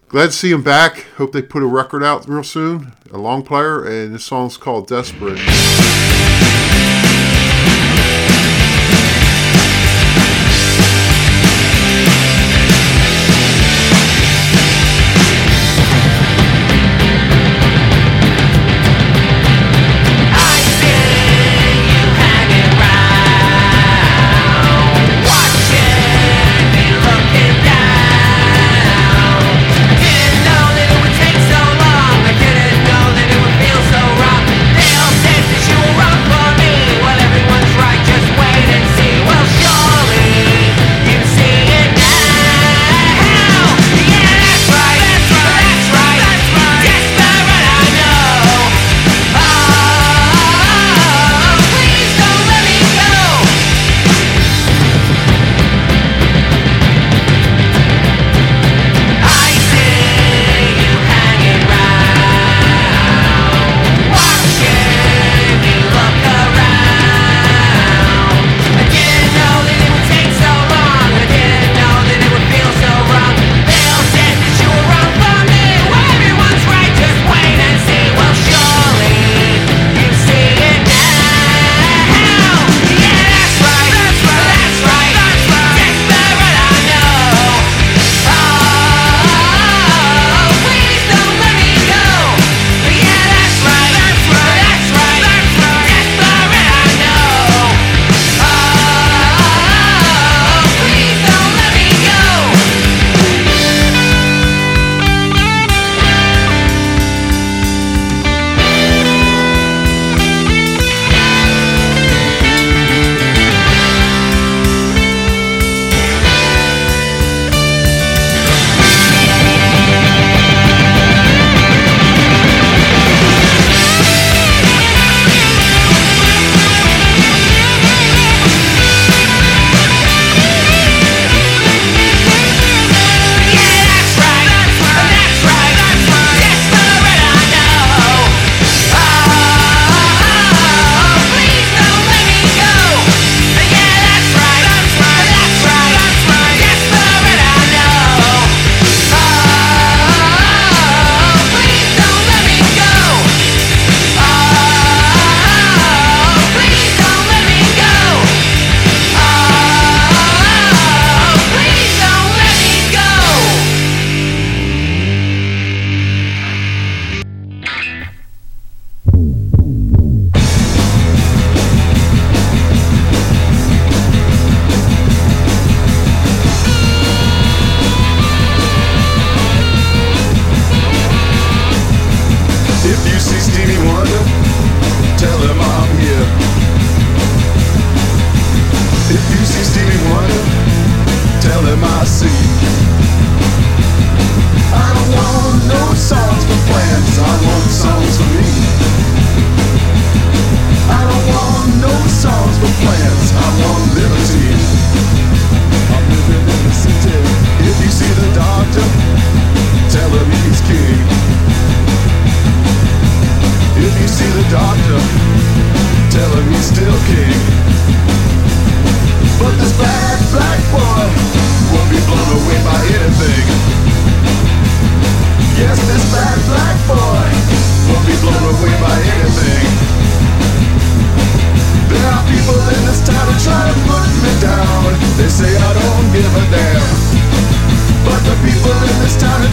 glad to see them back. Hope they put a record out real soon, a long player, and this song's called Desperate.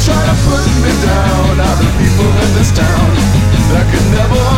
try to put me down. Are the people in this town that could never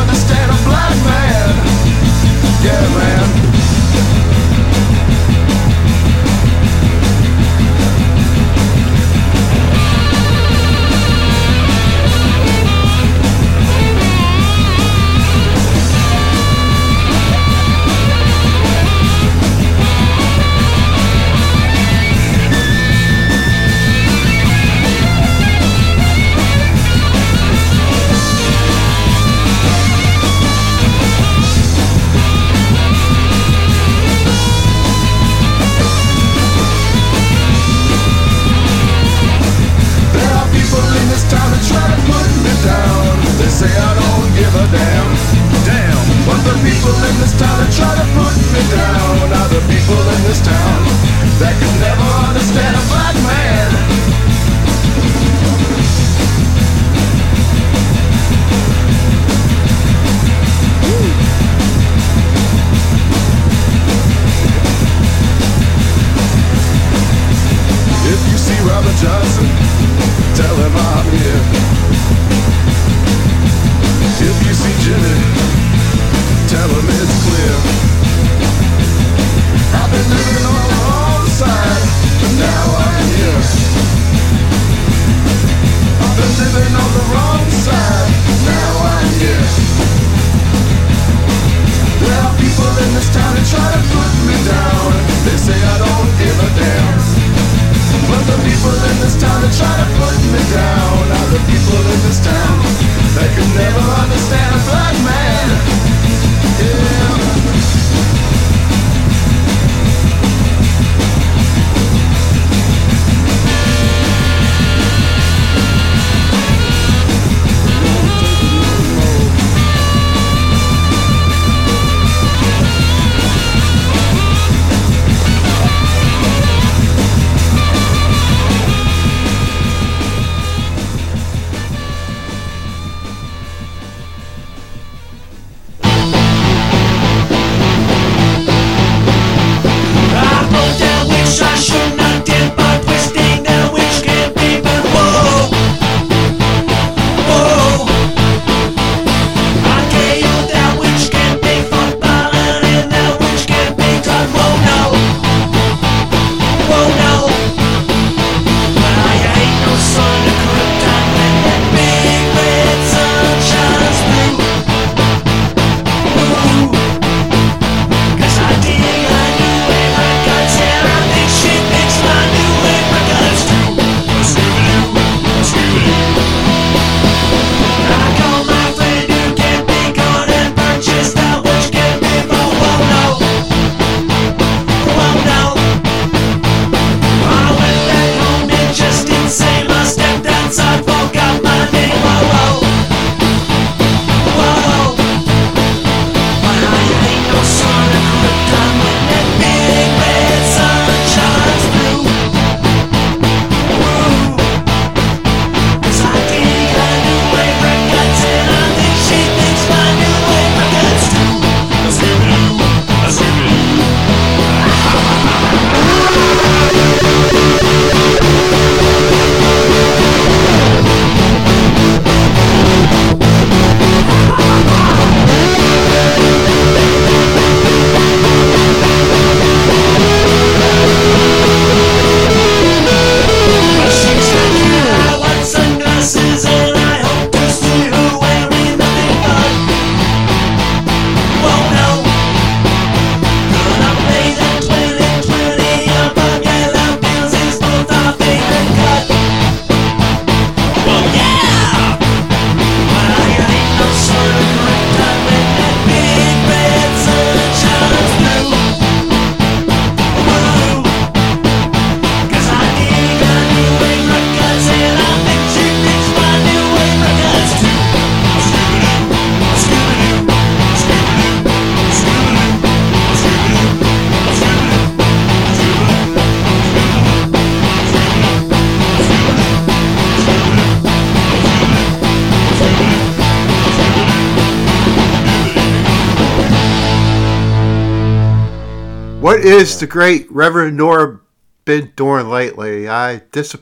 What is the great Reverend Norb been doing lately? I dis-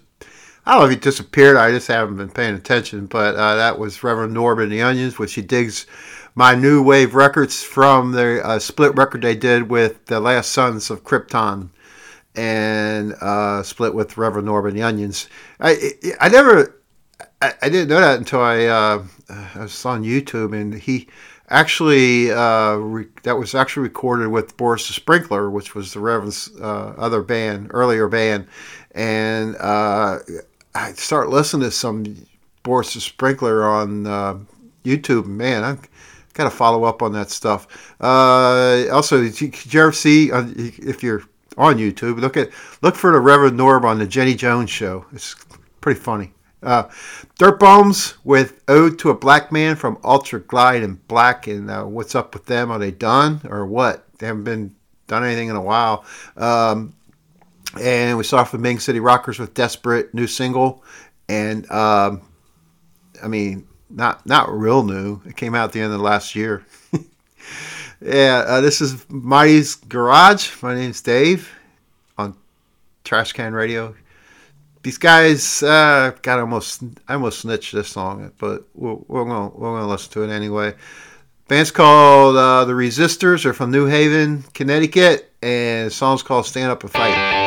I don't know if he disappeared. I just haven't been paying attention. But uh, that was Reverend Norb and the Onions, which she digs my new wave records from the uh, split record they did with the Last Sons of Krypton and uh, split with Reverend Nora and the Onions. I I never I, I didn't know that until I uh, I was on YouTube and he actually uh, re- that was actually recorded with Boris the Sprinkler, which was the Reverend's uh, other band, earlier band, and uh, I start listening to some Boris the Sprinkler on uh, YouTube. Man, I got to follow up on that stuff. Uh, also, did you, did you ever see uh, if you're on YouTube? Look at look for the Reverend Norb on the Jenny Jones show. It's pretty funny. Uh, Dirt Bombs with Ode to a Black Man from Ultra Glide and Black. And uh, what's up with them? Are they done or what? They haven't been done anything in a while. Um, and we saw from Ming City Rockers with Desperate, new single. And um, I mean, not not real new. It came out at the end of last year. [laughs] yeah, uh, this is Mighty's Garage. My name's Dave on Trash Can Radio these guys uh, got almost I almost snitched this song, but we're, we're gonna we're gonna listen to it anyway. Band's called uh, the Resistors. They're from New Haven, Connecticut, and the song's called "Stand Up and Fight."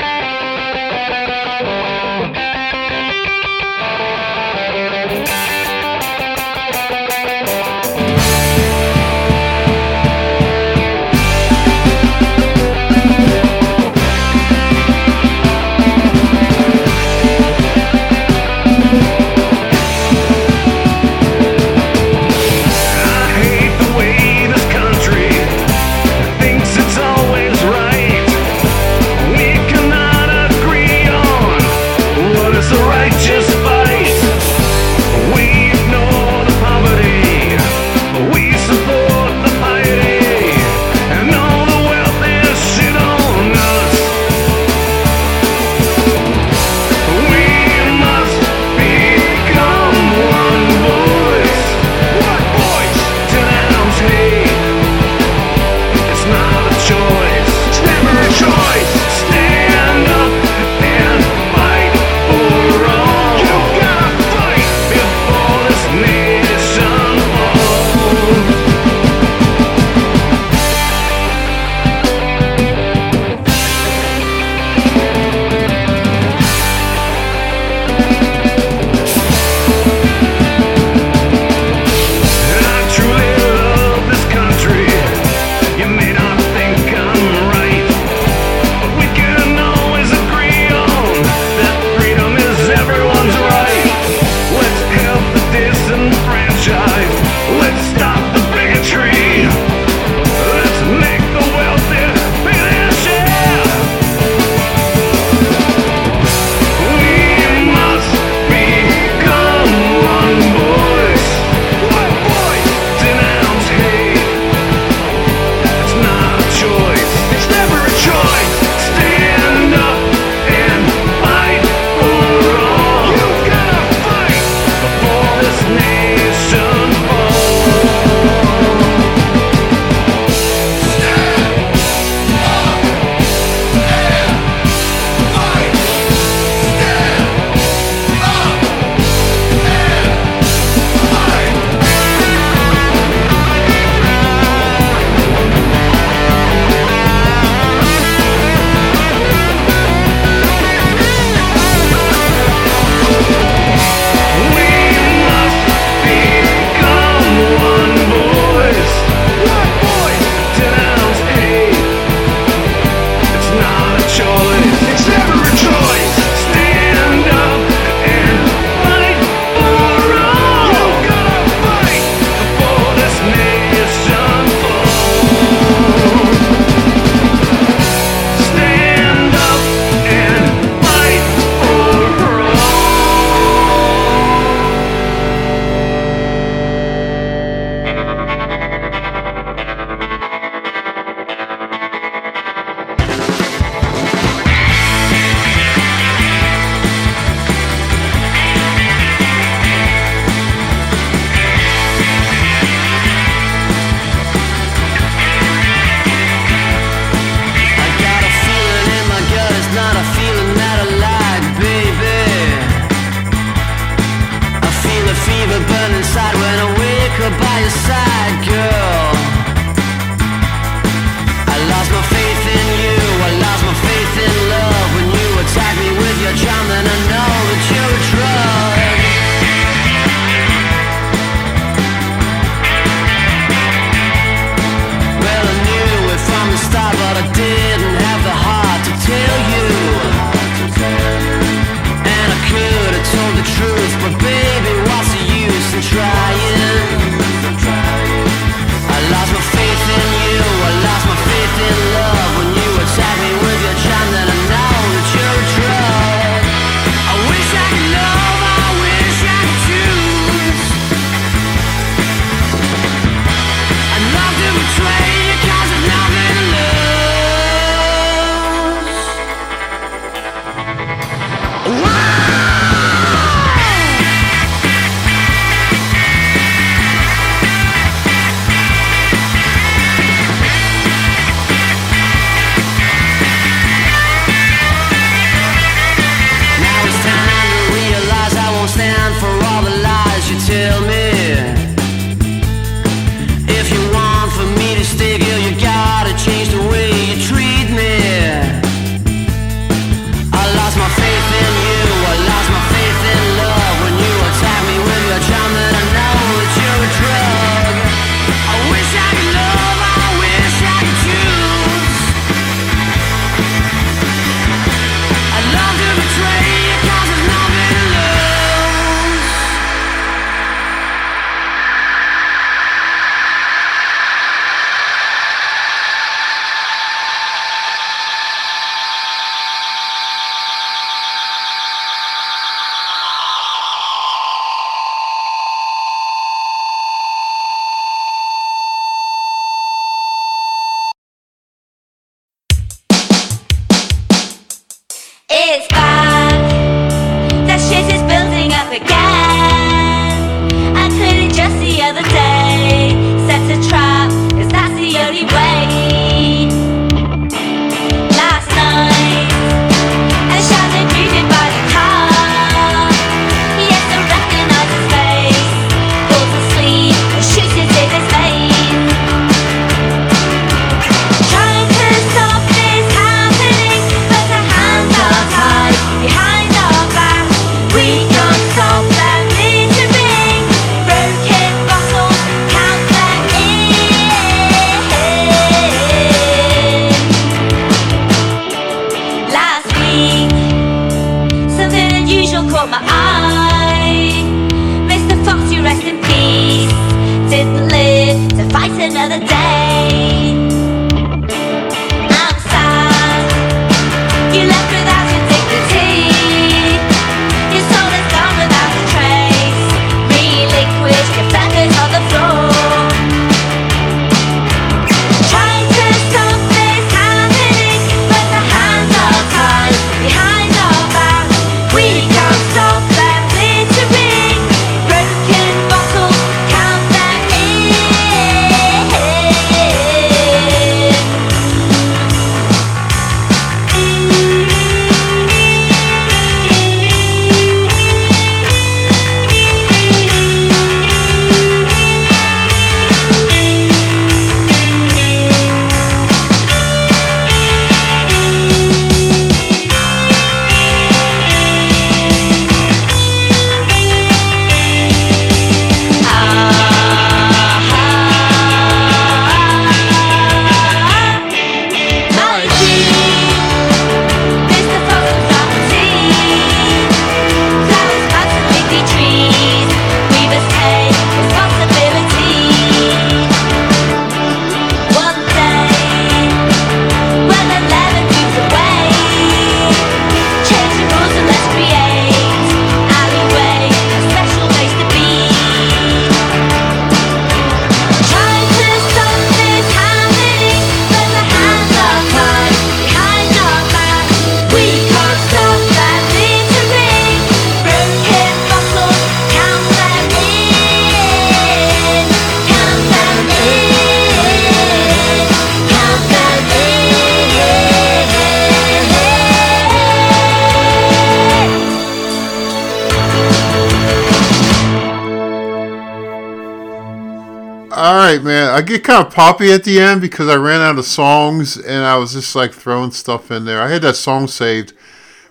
Kind of poppy at the end because I ran out of songs and I was just like throwing stuff in there. I had that song saved.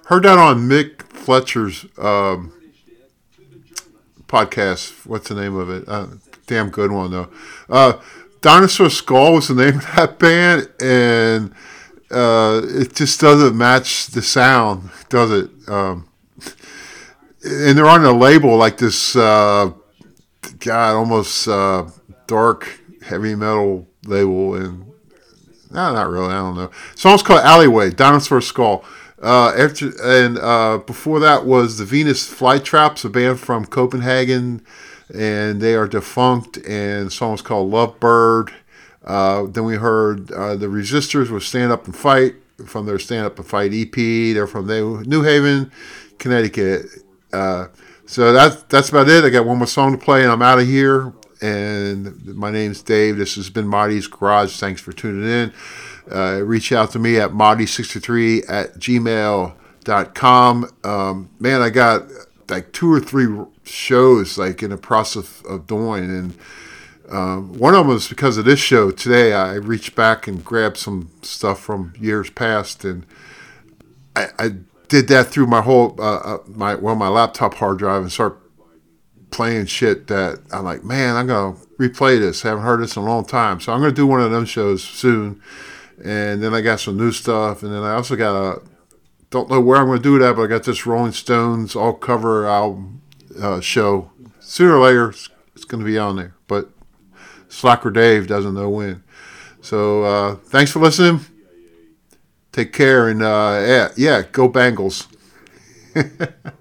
Heard that on Mick Fletcher's um, podcast. What's the name of it? Uh, damn good one though. Uh, Dinosaur Skull was the name of that band, and uh, it just doesn't match the sound, does it? Um, and they're on a label like this. Uh, God, almost uh, dark heavy metal label, and no, not really. I don't know. Song's called Alleyway, Dinosaur Skull. Uh, after and uh, before that was the Venus Flytraps, a band from Copenhagen, and they are defunct. And the song was called Lovebird. Uh, then we heard uh, the Resistors with Stand Up and Fight from their Stand Up and Fight EP. They're from New New Haven, Connecticut. Uh, so that's that's about it. I got one more song to play, and I'm out of here. And my name's Dave. This has been Marty's Garage. Thanks for tuning in. Uh, reach out to me at marty63 at gmail.com. Um, man, I got like two or three shows like in the process of doing, and um, one of them was because of this show today. I reached back and grabbed some stuff from years past, and I, I did that through my whole uh, uh, my well my laptop hard drive and start playing shit that I'm like, man, I'm gonna replay this. I haven't heard this in a long time, so I'm gonna do one of them shows soon. And then I got some new stuff, and then I also got a don't know where I'm gonna do that, but I got this Rolling Stones all cover album uh, show. Sooner or later, it's, it's gonna be on there, but Slacker Dave doesn't know when. So uh, thanks for listening. Take care and uh, yeah, yeah, go Bengals. [laughs]